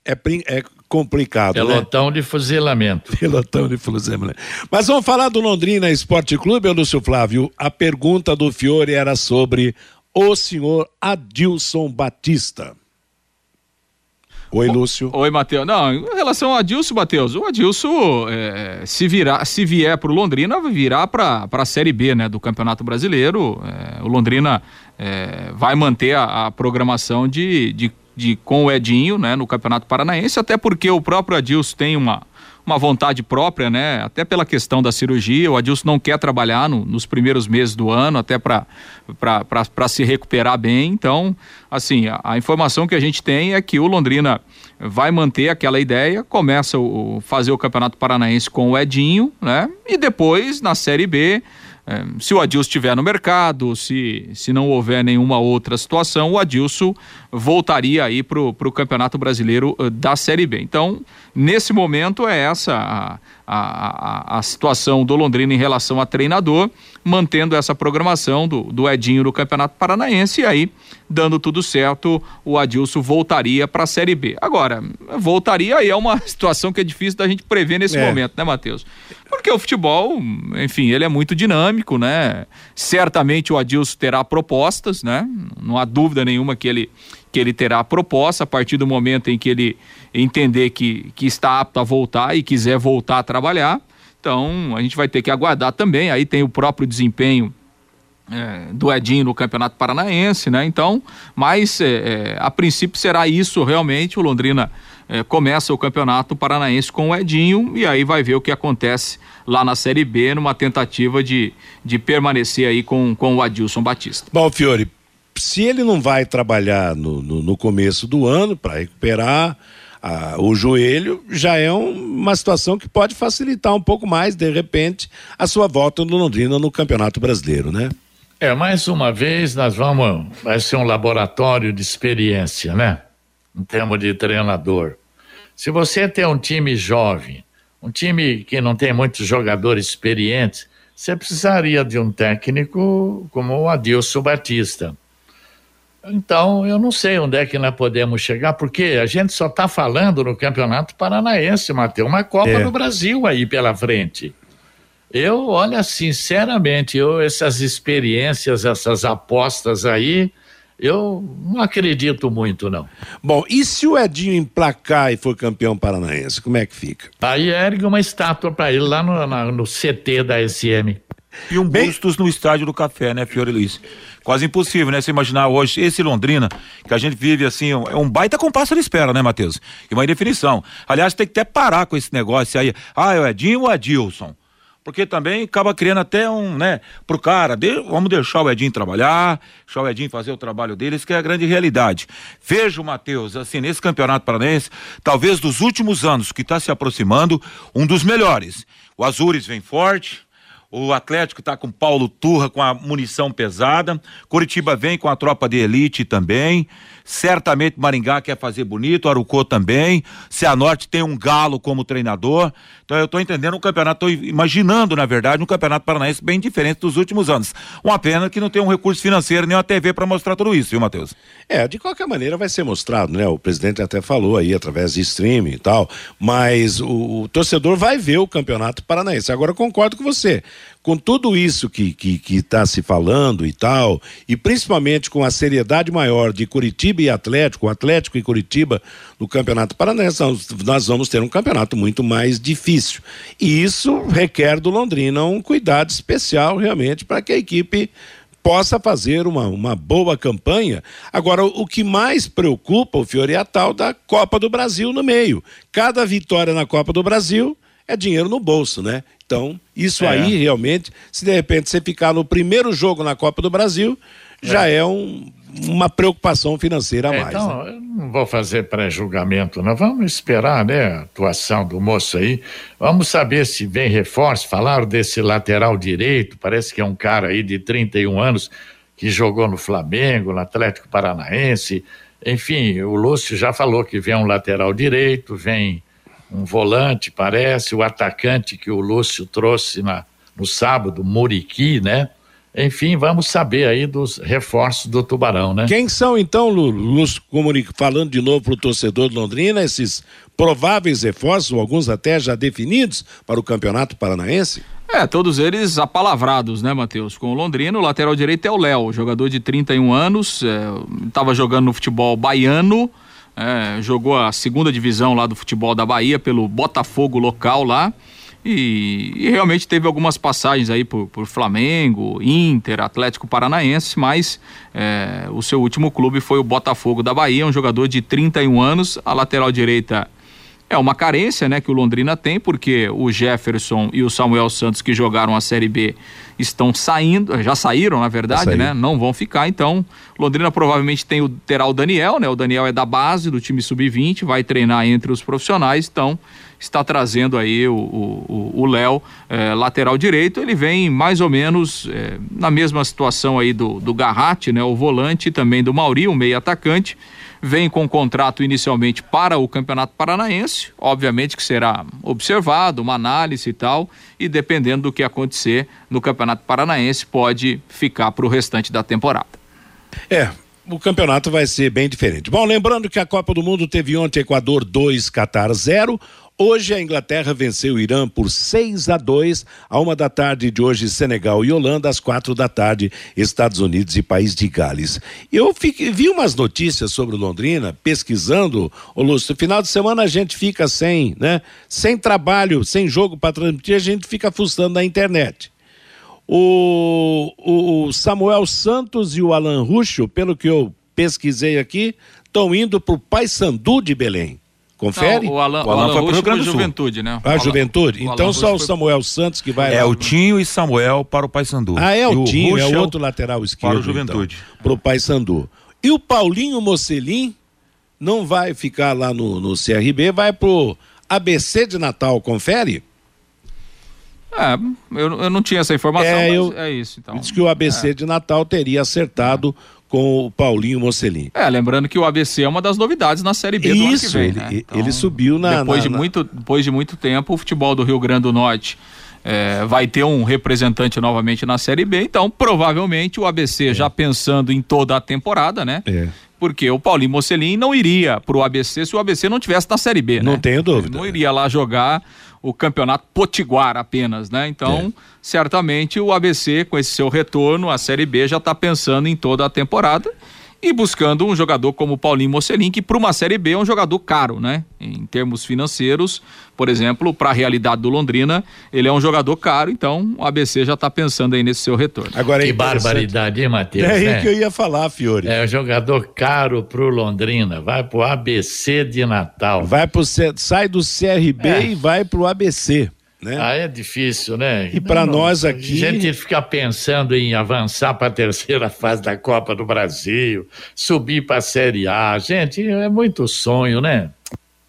é, é complicado. Pelotão né? de fuzilamento. Pelotão de fuzilamento. Mas vamos falar do Londrina Esporte Clube, Lúcio Flávio. A pergunta do Fiore era sobre o senhor Adilson Batista. Oi, Lúcio. Oi, Matheus. Não, em relação ao Adilson, Matheus, o Adilson, é, se, virar, se vier para o Londrina, virá para a Série B né, do Campeonato Brasileiro. É, o Londrina é, vai manter a, a programação de, de, de, com o Edinho né, no Campeonato Paranaense, até porque o próprio Adilson tem uma, uma vontade própria, né? Até pela questão da cirurgia, o Adilson não quer trabalhar no, nos primeiros meses do ano, até para se recuperar bem. Então, assim, a, a, informação que a gente tem é que o Londrina vai manter aquela ideia, começa o, fazer o Campeonato Paranaense com o Edinho, né? E depois, na Série B, é, se o Adilson estiver no mercado, se, se não houver nenhuma outra situação, o Adilson voltaria aí para o Campeonato Brasileiro uh, da Série B. Então, nesse momento, é essa a, a, a, a situação do Londrina em relação a treinador, mantendo essa programação do, do Edinho no Campeonato Paranaense e aí, dando tudo certo, o Adilson voltaria para a Série B. Agora, voltaria aí é uma situação que é difícil da gente prever nesse é. momento, né, Matheus? Porque o futebol, enfim, ele é muito dinâmico, né? Certamente o Adilson terá propostas, né? Não há dúvida nenhuma que ele, que ele terá proposta a partir do momento em que ele entender que, que está apto a voltar e quiser voltar a trabalhar. Então, a gente vai ter que aguardar também. Aí tem o próprio desempenho é, do Edinho no Campeonato Paranaense, né? Então, mas é, é, a princípio será isso realmente. O Londrina é, começa o Campeonato Paranaense com o Edinho e aí vai ver o que acontece lá na Série B numa tentativa de, de permanecer aí com, com o Adilson Batista. Bom, Fiore, se ele não vai trabalhar no, no, no começo do ano para recuperar a, o joelho, já é um, uma situação que pode facilitar um pouco mais, de repente, a sua volta no Londrina no Campeonato Brasileiro, né? É, mais uma vez nós vamos, vai ser um laboratório de experiência, né? em termos de treinador. Se você tem um time jovem, um time que não tem muitos jogadores experientes, você precisaria de um técnico como o Adilson Batista. Então, eu não sei onde é que nós podemos chegar, porque a gente só está falando no Campeonato Paranaense, Matheus, uma Copa é. do Brasil aí pela frente. Eu, olha, sinceramente, eu, essas experiências, essas apostas aí, eu não acredito muito, não. Bom, e se o Edinho emplacar e for campeão paranaense, como é que fica? Aí ergue uma estátua para ele lá no, na, no CT da SM. E um Bem- bustos no estádio do Café, né, Fiore Luiz? Quase impossível, né? Você imaginar hoje esse Londrina, que a gente vive assim, é um baita compasso de espera, né, Matheus? E uma indefinição. Aliás, tem que até parar com esse negócio aí. Ah, é o Edinho ou o Adilson? Porque também acaba criando até um, né, pro cara, de- vamos deixar o Edinho trabalhar, deixar o Edinho fazer o trabalho deles, que é a grande realidade. Vejo, Matheus, assim, nesse campeonato paranaense, talvez dos últimos anos que está se aproximando, um dos melhores. O Azures vem forte, o Atlético está com Paulo Turra com a munição pesada. Curitiba vem com a tropa de elite também. Certamente Maringá quer fazer bonito, Arucô também. Cianorte tem um galo como treinador. Então eu estou entendendo um campeonato, estou imaginando, na verdade, um campeonato paranaense bem diferente dos últimos anos. Uma pena que não tem um recurso financeiro nem uma TV para mostrar tudo isso, viu, Matheus? É, de qualquer maneira vai ser mostrado, né? O presidente até falou aí através de streaming e tal, mas o, o torcedor vai ver o campeonato paranaense. Agora eu concordo com você. Com tudo isso que está tá se falando e tal, e principalmente com a seriedade maior de Curitiba e Atlético, Atlético e Curitiba no Campeonato Paranaense, nós, vamos ter um campeonato muito mais difícil. E isso requer do Londrina um cuidado especial realmente para que a equipe possa fazer uma, uma boa campanha. Agora, o o que mais preocupa o Fiore é a tal da Copa do Brasil no meio. Cada vitória na Copa do Brasil é dinheiro no bolso, né? Então, isso É. aí realmente, se de repente você ficar no primeiro jogo na Copa do Brasil, já é um- uma preocupação financeira a É, mais. então, né? eu não vou fazer pré-julgamento, não. Vamos esperar, né, a atuação do moço aí. Vamos saber se vem reforço. Falaram desse lateral direito, parece que é um cara aí de 31 anos que jogou no Flamengo, no Atlético Paranaense. Enfim, o Lúcio já falou que vem um lateral direito, vem um volante, parece, o atacante que o Lúcio trouxe na, no sábado, Muriqui, né? Enfim, vamos saber aí dos reforços do Tubarão, né? Quem são então, Lúcio, falando de novo para o torcedor de Londrina, esses prováveis reforços, ou alguns até já definidos para o Campeonato Paranaense? É, todos eles apalavrados, né, Matheus? Com o Londrina, o lateral direito é o Léo, jogador de 31 anos, estava jogando no futebol baiano, é, jogou a segunda divisão lá do futebol da Bahia pelo Botafogo local lá. E, e realmente teve algumas passagens aí por, por Flamengo, Inter, Atlético Paranaense, mas é, o seu último clube foi o Botafogo da Bahia, um jogador de 31 anos, a lateral direita é uma carência, né, que o Londrina tem, porque o Jefferson e o Samuel Santos que jogaram a Série B estão saindo, já saíram, na verdade, né? Não vão ficar, então, Londrina provavelmente tem o terá o Daniel, né? O Daniel é da base do time sub-20, vai treinar entre os profissionais, então está trazendo aí o- Léo, eh, lateral direito, ele vem mais ou menos eh, na mesma situação aí do, do Garratti, né? O volante também do Mauri, o meio atacante, vem com contrato inicialmente para o Campeonato Paranaense, obviamente que será observado, uma análise e tal, e dependendo do que acontecer no Campeonato Paranaense, pode ficar para o restante da temporada. É, o campeonato vai ser bem diferente. Bom, lembrando que a Copa do Mundo teve ontem Equador 2, Catar 0. Hoje a Inglaterra venceu o Irã por 6 a 2. A uma da tarde de hoje, Senegal e Holanda, às quatro da tarde, Estados Unidos e País de Gales. Eu fiquei- vi umas notícias sobre Londrina, pesquisando, ô Lúcio, final de semana a gente fica sem, né? Sem trabalho, sem jogo para transmitir, a gente fica fuçando na internet. O, o- o Samuel Santos e o Alan Ruxo, pelo que eu pesquisei aqui, estão indo para o Paysandu de Belém. Confere? Não, o Alan, O Alan o Alan foi Russo Rio Grande foi do Sul. Juventude, né? a Alan- Juventude? o Alan Então só o Russo foi- Samuel Santos que vai É lá. o Tinho e Samuel para o Paysandu. Ah, é E o Tinho, é Ruschel o outro lateral esquerdo. para o Juventude. Para o Paysandu. E o Paulinho Mocelin não vai ficar lá no, no CRB, vai pro ABC de Natal, confere? É, eu, eu não tinha essa informação, É, mas eu- é isso. Então. Diz que o ABC de Natal teria acertado com o Paulinho Mocelin. É, lembrando que o ABC é uma das novidades na Série B do ano que Isso, vem, ele, né? ele- ele subiu na. depois, na- de na- muito, depois de muito tempo, o futebol do Rio Grande do Norte é, vai ter um representante novamente na Série B, então provavelmente o ABC já pensando em toda a temporada, né? É. Porque o Paulinho Mocelin não iria pro ABC se o ABC não tivesse na Série B, né? Não tenho dúvida. Ele não iria lá jogar o campeonato potiguar apenas, né? Então, É. certamente o ABC, com esse seu retorno, a Série B já está pensando em toda a temporada. E buscando um jogador como o Paulinho Mocelin, que para uma Série B é um jogador caro, né? Em termos financeiros, por exemplo, para a realidade do Londrina, ele é um jogador caro, então o ABC já está pensando aí nesse seu retorno. Agora é que barbaridade, hein, Matheus? É aí né? que eu ia falar, Fiore. É um jogador caro pro Londrina, vai pro ABC de Natal. Vai pro sai do CRB é. e vai pro ABC. Né? Ah, é difícil, né? E para nós aqui. A gente fica pensando em avançar para a terceira fase da Copa do Brasil, subir para a Série A. Gente, é muito sonho, né?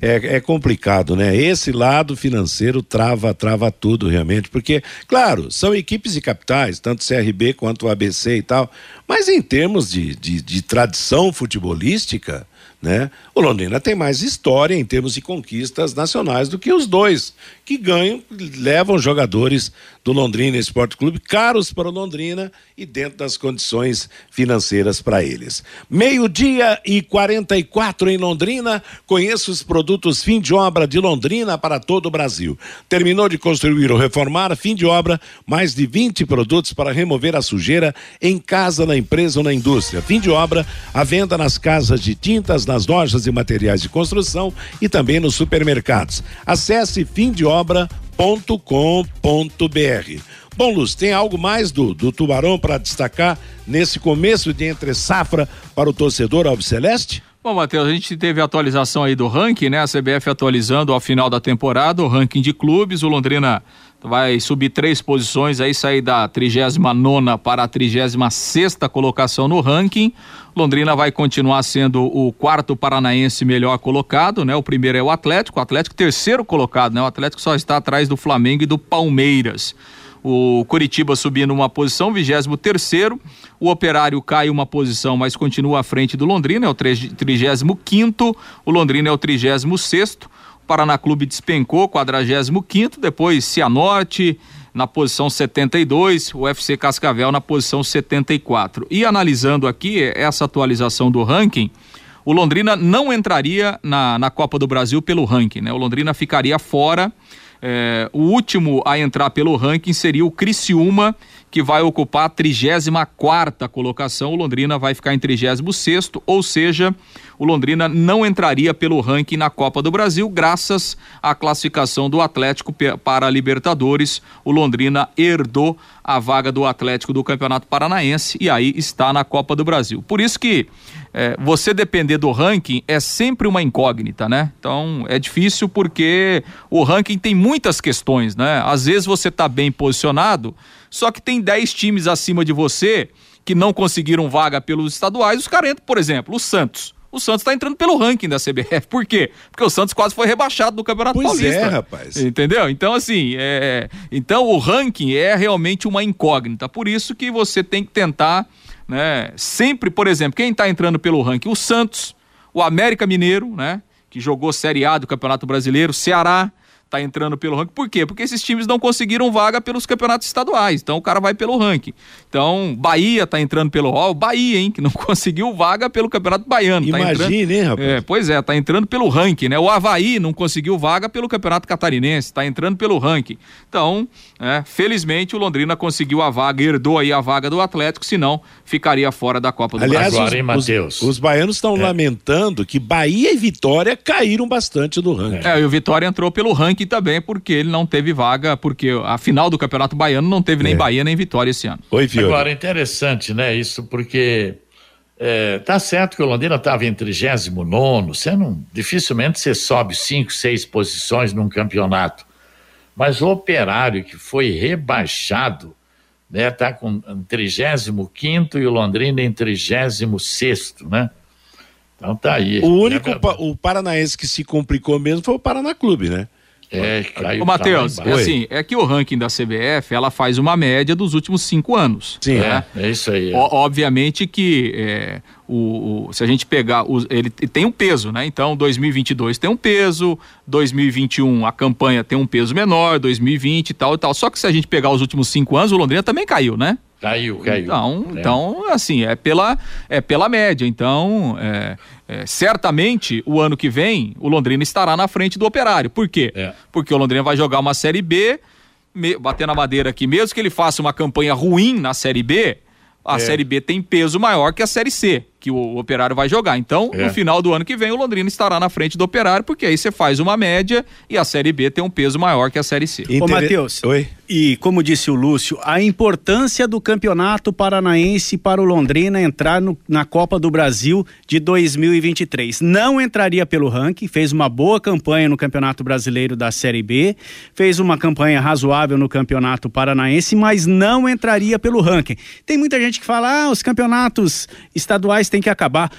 É, é, complicado, né? Esse lado financeiro trava, trava tudo realmente, porque, claro, são equipes e capitais, tanto CRB quanto o ABC e tal, mas em termos de, de, de tradição futebolística, né? O Londrina tem mais história em termos de conquistas nacionais do que os dois, que ganham, levam jogadores do Londrina Esporte Clube caros para o Londrina e dentro das condições financeiras para eles. Meio-dia e 44 em Londrina. Conheça os produtos fim de obra de Londrina para todo o Brasil. Terminou de construir ou reformar, fim de obra, mais de 20 produtos para remover a sujeira em casa, na empresa ou na indústria. Fim de obra, a venda nas casas de tintas, nas lojas e materiais de construção e também nos supermercados. Acesse fimdeobra.com.br. Bom, Luz, tem algo mais do, do Tubarão para destacar nesse começo de entre safra para o torcedor Albiceleste? Bom, Matheus, a gente teve atualização aí do ranking, né? A CBF atualizando ao final da temporada o ranking de clubes. O Londrina vai subir três posições, aí sair da 39 para a 36 colocação no ranking. Londrina vai continuar sendo o quarto paranaense melhor colocado, né? O primeiro é o Atlético, o Atlético terceiro colocado, né? O Atlético só está atrás do Flamengo e do Palmeiras. O Curitiba subindo uma posição, 23 terceiro. O Operário cai uma posição, mas continua à frente do Londrina, é o 35 O Londrina é o 36 sexto. Paraná Clube despencou, 45 depois Cianorte na posição 72, o FC Cascavel na posição 74. E analisando aqui essa atualização do ranking, o Londrina não entraria na, na Copa do Brasil pelo ranking, né? O Londrina ficaria fora. É, o último a entrar pelo ranking seria o Criciúma, que vai ocupar a 34 colocação. O Londrina vai ficar em 36, ou seja, o Londrina não entraria pelo ranking na Copa do Brasil, graças à classificação do Atlético para a Libertadores. O Londrina herdou a vaga do Atlético do Campeonato Paranaense e aí está na Copa do Brasil. Por isso que é, você depender do ranking é sempre uma incógnita, né? Então é difícil porque o ranking tem muitas questões, né? Às vezes você está bem posicionado, só que tem 10 times acima de você que não conseguiram vaga pelos estaduais, os caras entram, por exemplo, o Santos o Santos está entrando pelo ranking da CBF. Por quê? Porque o Santos quase foi rebaixado do Campeonato pois Paulista. é, rapaz. Entendeu? Então, assim, é... então o ranking é realmente uma incógnita. Por isso que você tem que tentar, né? Sempre, por exemplo, quem está entrando pelo ranking? O Santos, o América Mineiro, né? Que jogou Série A do Campeonato Brasileiro, Ceará, tá entrando pelo ranking. Por quê? Porque esses times não conseguiram vaga pelos campeonatos estaduais. Então o cara vai pelo ranking. Então, Bahia tá entrando pelo Ó, Bahia, hein, que não conseguiu vaga pelo Campeonato Baiano. Imagine, tá entrando, hein, rapaz? É, pois é, tá entrando pelo ranking, né? O Havaí não conseguiu vaga pelo Campeonato Catarinense, tá entrando pelo ranking. Então, é, felizmente o Londrina conseguiu a vaga, herdou aí a vaga do Atlético, senão ficaria fora da Copa do Aliás, Brasil. Agora, os, os, os, baianos estão é. lamentando que Bahia e Vitória caíram bastante do ranking. É, e o Vitória entrou pelo ranking também, porque ele não teve vaga, porque a final do Campeonato Baiano não teve nem é. Bahia nem Vitória esse ano. Oi, Fiore. Agora, interessante, né, isso, porque é, tá certo que o Londrina estava em 39, você não, dificilmente você sobe cinco, seis posições num campeonato. Mas o operário que foi rebaixado, né, tá com 35 e o Londrina em 36, né? Então tá aí. O único, é o paranaense que se complicou mesmo foi o Paraná Clube, né? É, caiu. Ô, Matheus, é assim, é que o ranking da CBF, ela faz uma média dos últimos cinco anos. Sim, né? é, é isso aí. É. O, obviamente que é, o, o, se a gente pegar, o, ele tem um peso, né? Então, 2022 tem um peso, 2021 a campanha tem um peso menor, 2020 e tal e tal. Só que se a gente pegar os últimos cinco anos, o Londrina também caiu, né? Caiu, caiu. Então, é. então assim, é pela, é pela média. Então, é, é, certamente, o ano que vem, o Londrina estará na frente do Operário. Por quê? É. Porque o Londrina vai jogar uma Série B, me, bater na madeira aqui, mesmo que ele faça uma campanha ruim na Série B, a é. Série B tem peso maior que a Série C que o Operário vai jogar. Então, É. no final do ano que vem, o Londrina estará na frente do Operário, porque aí você faz uma média e a Série B tem um peso maior que a Série C. Ô, Inter- Matheus. Oi. E como disse o Lúcio, a importância do Campeonato Paranaense para o Londrina entrar no- na Copa do Brasil de 2023. Não entraria pelo ranking, fez uma boa campanha no Campeonato Brasileiro da Série B, fez uma campanha razoável no Campeonato Paranaense, mas não entraria pelo ranking. Tem muita gente que fala: "Ah, os campeonatos estaduais têm que acabar".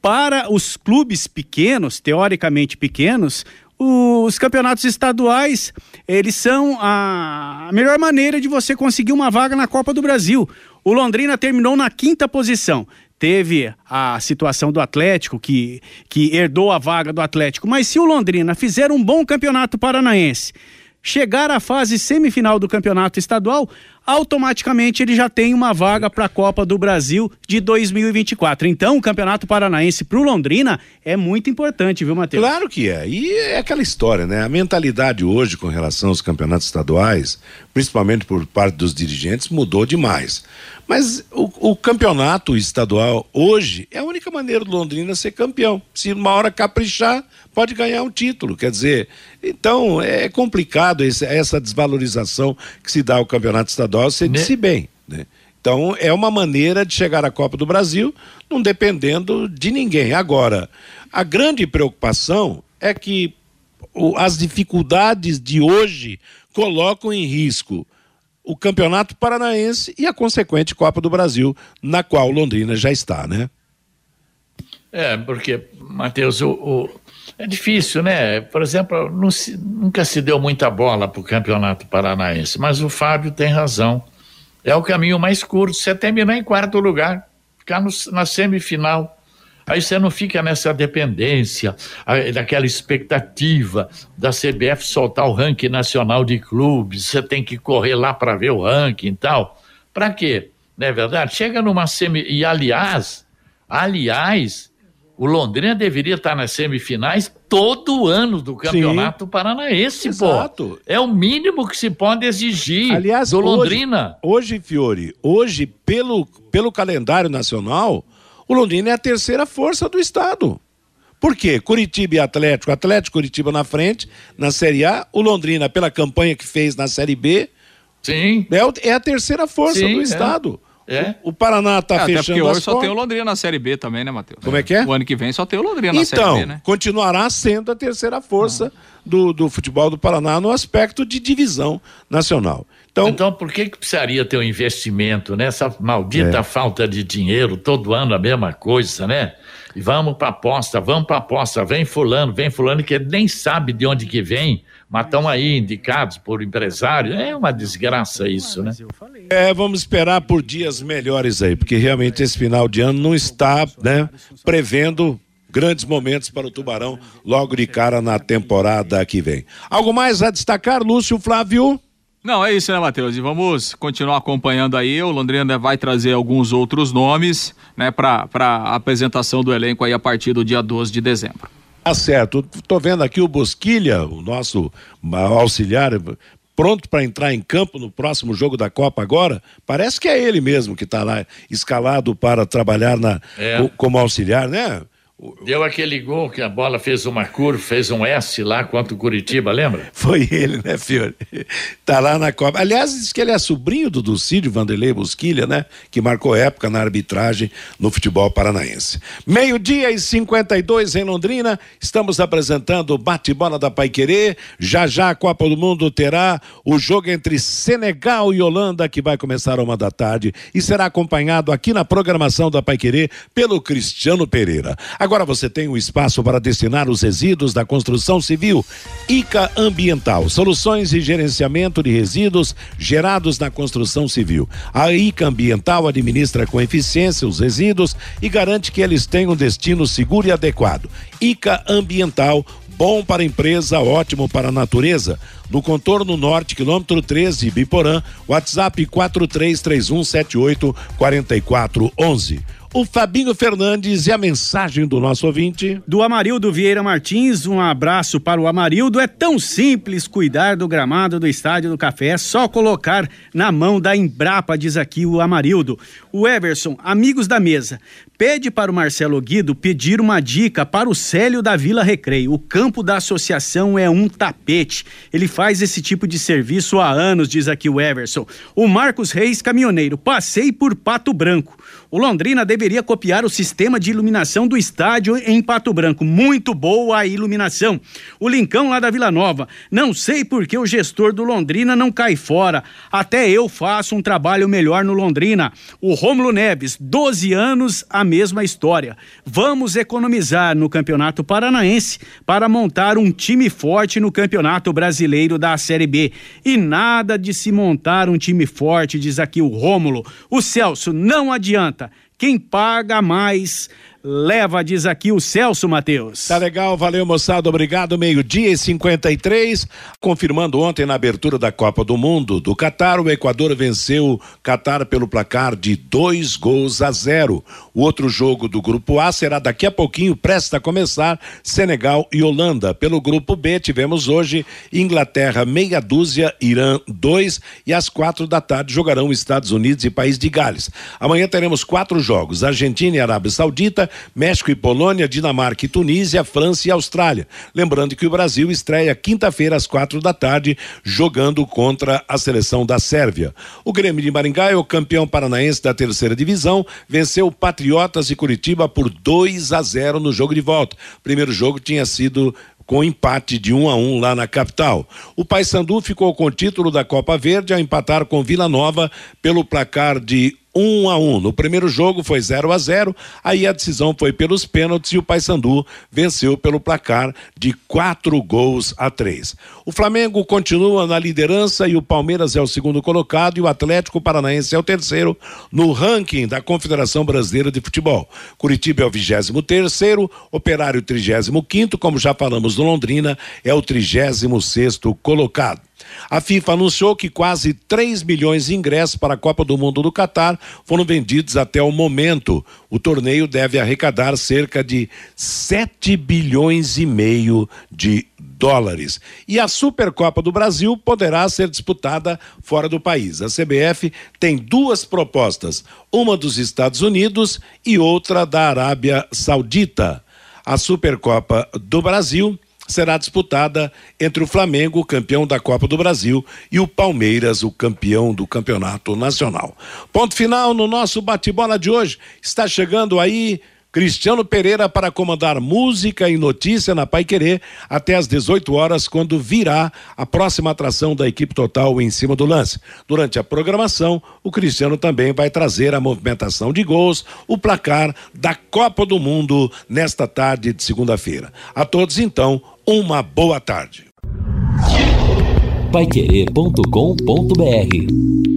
Para os clubes pequenos, teoricamente pequenos, os campeonatos estaduais, eles são a a melhor maneira de você conseguir uma vaga na Copa do Brasil. O Londrina terminou na quinta posição. Teve a situação do Atlético, que, que herdou a vaga do Atlético. Mas se o Londrina fizer um bom campeonato paranaense, chegar à fase semifinal do campeonato estadual, automaticamente ele já tem uma vaga para a Copa do Brasil de 2024. Então, o Campeonato Paranaense para o Londrina é muito importante, viu, Matheus? Claro que é. E é aquela história, né? A mentalidade hoje com relação aos campeonatos estaduais, principalmente por parte dos dirigentes, mudou demais. Mas o, o campeonato estadual hoje é a única maneira do Londrina ser campeão. Se uma hora caprichar, pode ganhar um título. Quer dizer, então é complicado esse- essa desvalorização que se dá ao campeonato estadual, você disse bem, né? Então, é uma maneira de chegar à Copa do Brasil, não dependendo de ninguém. Agora, a grande preocupação é que as dificuldades de hoje colocam em risco o Campeonato Paranaense e a consequente Copa do Brasil, na qual Londrina já está, né? É, porque, Matheus, o, o- é difícil, né? Por exemplo, se- nunca se deu muita bola para o Campeonato Paranaense, mas o Fábio tem razão. É o caminho mais curto. Você terminar em quarto lugar, ficar no- na semifinal. Aí você não fica nessa dependência, daquela expectativa da CBF soltar o ranking nacional de clubes. Você tem que correr lá para ver o ranking e tal. Para quê? Não é verdade? Chega numa semi. E aliás, aliás, o Londrina deveria estar nas semifinais todo ano do Campeonato Paranaense, Exato. pô. É o mínimo que se pode exigir Aliás, do hoje- Londrina. Hoje, Fiore, hoje, pelo, pelo calendário nacional, o Londrina é a terceira força do estado. Por quê? Curitiba e Atlético, Atlético Curitiba na frente, na Série A, o Londrina, pela campanha que fez na Série B, Sim. é, é a terceira força Sim, do é. estado. É. O, o Paraná está É, até fechando porque hoje as só tem o. Londrina na Série B também, né, Matheus? Como é que é? O ano que vem só tem o Londrina na Série Então, B, né? continuará sendo a terceira força do, do futebol do Paraná no aspecto de divisão nacional. Então, Então, por que, que precisaria ter um investimento nessa maldita falta de dinheiro, todo ano a mesma coisa, né? E vamos para aposta, vamos para aposta, vem fulano, vem fulano, que nem sabe de onde que vem, mas estão aí indicados por empresário. É uma desgraça isso, né? É, vamos esperar por dias melhores aí, porque realmente esse final de ano não está, né, prevendo grandes momentos para o Tubarão logo de cara na temporada que vem. Algo mais a destacar, Lúcio Flávio? Não, é isso, né, Matheus? E vamos continuar acompanhando aí. O Londrina vai trazer alguns outros nomes, né, para a apresentação do elenco aí a partir do dia 12 de dezembro. Tá certo. Tô vendo aqui o Bosquilha, o nosso auxiliar, pronto para entrar em campo no próximo jogo da Copa agora. Parece que é ele mesmo que está lá escalado para trabalhar na, É. co- como auxiliar, né? Deu aquele gol que a bola fez uma curva, fez um S lá contra o Curitiba, lembra? Foi ele, né, Fiore? Tá lá na Copa. Aliás, diz que ele é sobrinho do Dulcídio Vanderlei Busquilha, né? Que marcou época na arbitragem no futebol paranaense. Meio-dia e 52 em Londrina. Estamos apresentando o bate-bola da Paiquerê. Já já a Copa do Mundo terá o jogo entre Senegal e Holanda, que vai começar uma da tarde e será acompanhado aqui na programação da Paiquerê pelo Cristiano Pereira. Agora você tem um espaço para destinar os resíduos da construção civil. ICA Ambiental, soluções de gerenciamento de resíduos gerados na construção civil. A ICA Ambiental administra com eficiência os resíduos e garante que eles tenham um destino seguro e adequado. ICA Ambiental, bom para a empresa, ótimo para a natureza. No contorno norte, quilômetro 13, Biporã, WhatsApp 4331784411. O Fabinho Fernandes e a mensagem do nosso ouvinte. Do Amarildo Vieira Martins, um abraço para o Amarildo. É tão simples cuidar do gramado do Estádio do Café, é só colocar na mão da Embrapa, diz aqui o Amarildo. O Everson, amigos da mesa, pede para o Marcelo Guido pedir uma dica para o Célio da Vila Recreio. O campo da associação é um tapete. Ele faz esse tipo de serviço há anos, diz aqui o Everson. O Marcos Reis, caminhoneiro, passei por Pato Branco. O Londrina deveria copiar o sistema de iluminação do estádio em Pato Branco. Muito boa a iluminação. O Lincão lá da Vila Nova. Não sei por que o gestor do Londrina não cai fora. Até eu faço um trabalho melhor no Londrina. O Rômulo Neves, 12 anos, a mesma história. Vamos economizar no Campeonato Paranaense para montar um time forte no Campeonato Brasileiro da Série B. E nada de se montar um time forte, diz aqui o Rômulo. O Celso, não adianta. Quem paga mais leva, diz aqui o Celso Matheus. Tá legal, valeu moçada, obrigado. Meio-dia e 53. Confirmando ontem na abertura da Copa do Mundo do Catar, o Equador venceu o Catar pelo placar de dois gols a zero. O outro jogo do grupo A será daqui a pouquinho, presta a começar, Senegal e Holanda. Pelo grupo B, tivemos hoje Inglaterra meia dúzia, Irã dois e às quatro da tarde jogarão Estados Unidos e País de Gales. Amanhã teremos quatro jogos: Argentina e Arábia Saudita. México e Polônia, Dinamarca e Tunísia, França e Austrália. Lembrando que o Brasil estreia quinta-feira às quatro da tarde, jogando contra a seleção da Sérvia. O Grêmio de Maringá é o campeão paranaense da terceira divisão, venceu Patriotas e Curitiba por 2 a 0 no jogo de volta. O primeiro jogo tinha sido com empate de 1 um a 1 um lá na capital. O Paysandu ficou com o título da Copa Verde ao empatar com Vila Nova pelo placar de um a um. No primeiro jogo foi 0 a 0 aí a decisão foi pelos pênaltis e o Paysandu venceu pelo placar de quatro gols a três. O Flamengo continua na liderança e o Palmeiras é o segundo colocado e o Atlético Paranaense é o terceiro no ranking da Confederação Brasileira de Futebol. Curitiba é o vigésimo terceiro, Operário trigésimo quinto, como já falamos no Londrina, é o trigésimo sexto colocado. A FIFA anunciou que quase 3 milhões de ingressos para a Copa do Mundo do Catar foram vendidos até o momento. O torneio deve arrecadar cerca de 7 bilhões e meio de dólares. E a Supercopa do Brasil poderá ser disputada fora do país. A CBF tem duas propostas, uma dos Estados Unidos e outra da Arábia Saudita. A Supercopa do Brasil será disputada entre o Flamengo, campeão da Copa do Brasil, e o Palmeiras, o campeão do Campeonato Nacional. Ponto final no nosso bate-bola de hoje. Está chegando aí Cristiano Pereira para comandar música e notícia na Pai Querer até às 18 horas, quando virá a próxima atração da equipe total em cima do lance. Durante a programação, o Cristiano também vai trazer a movimentação de gols, o placar da Copa do Mundo nesta tarde de segunda-feira. A todos, então, uma boa tarde. Paiquerê.com.br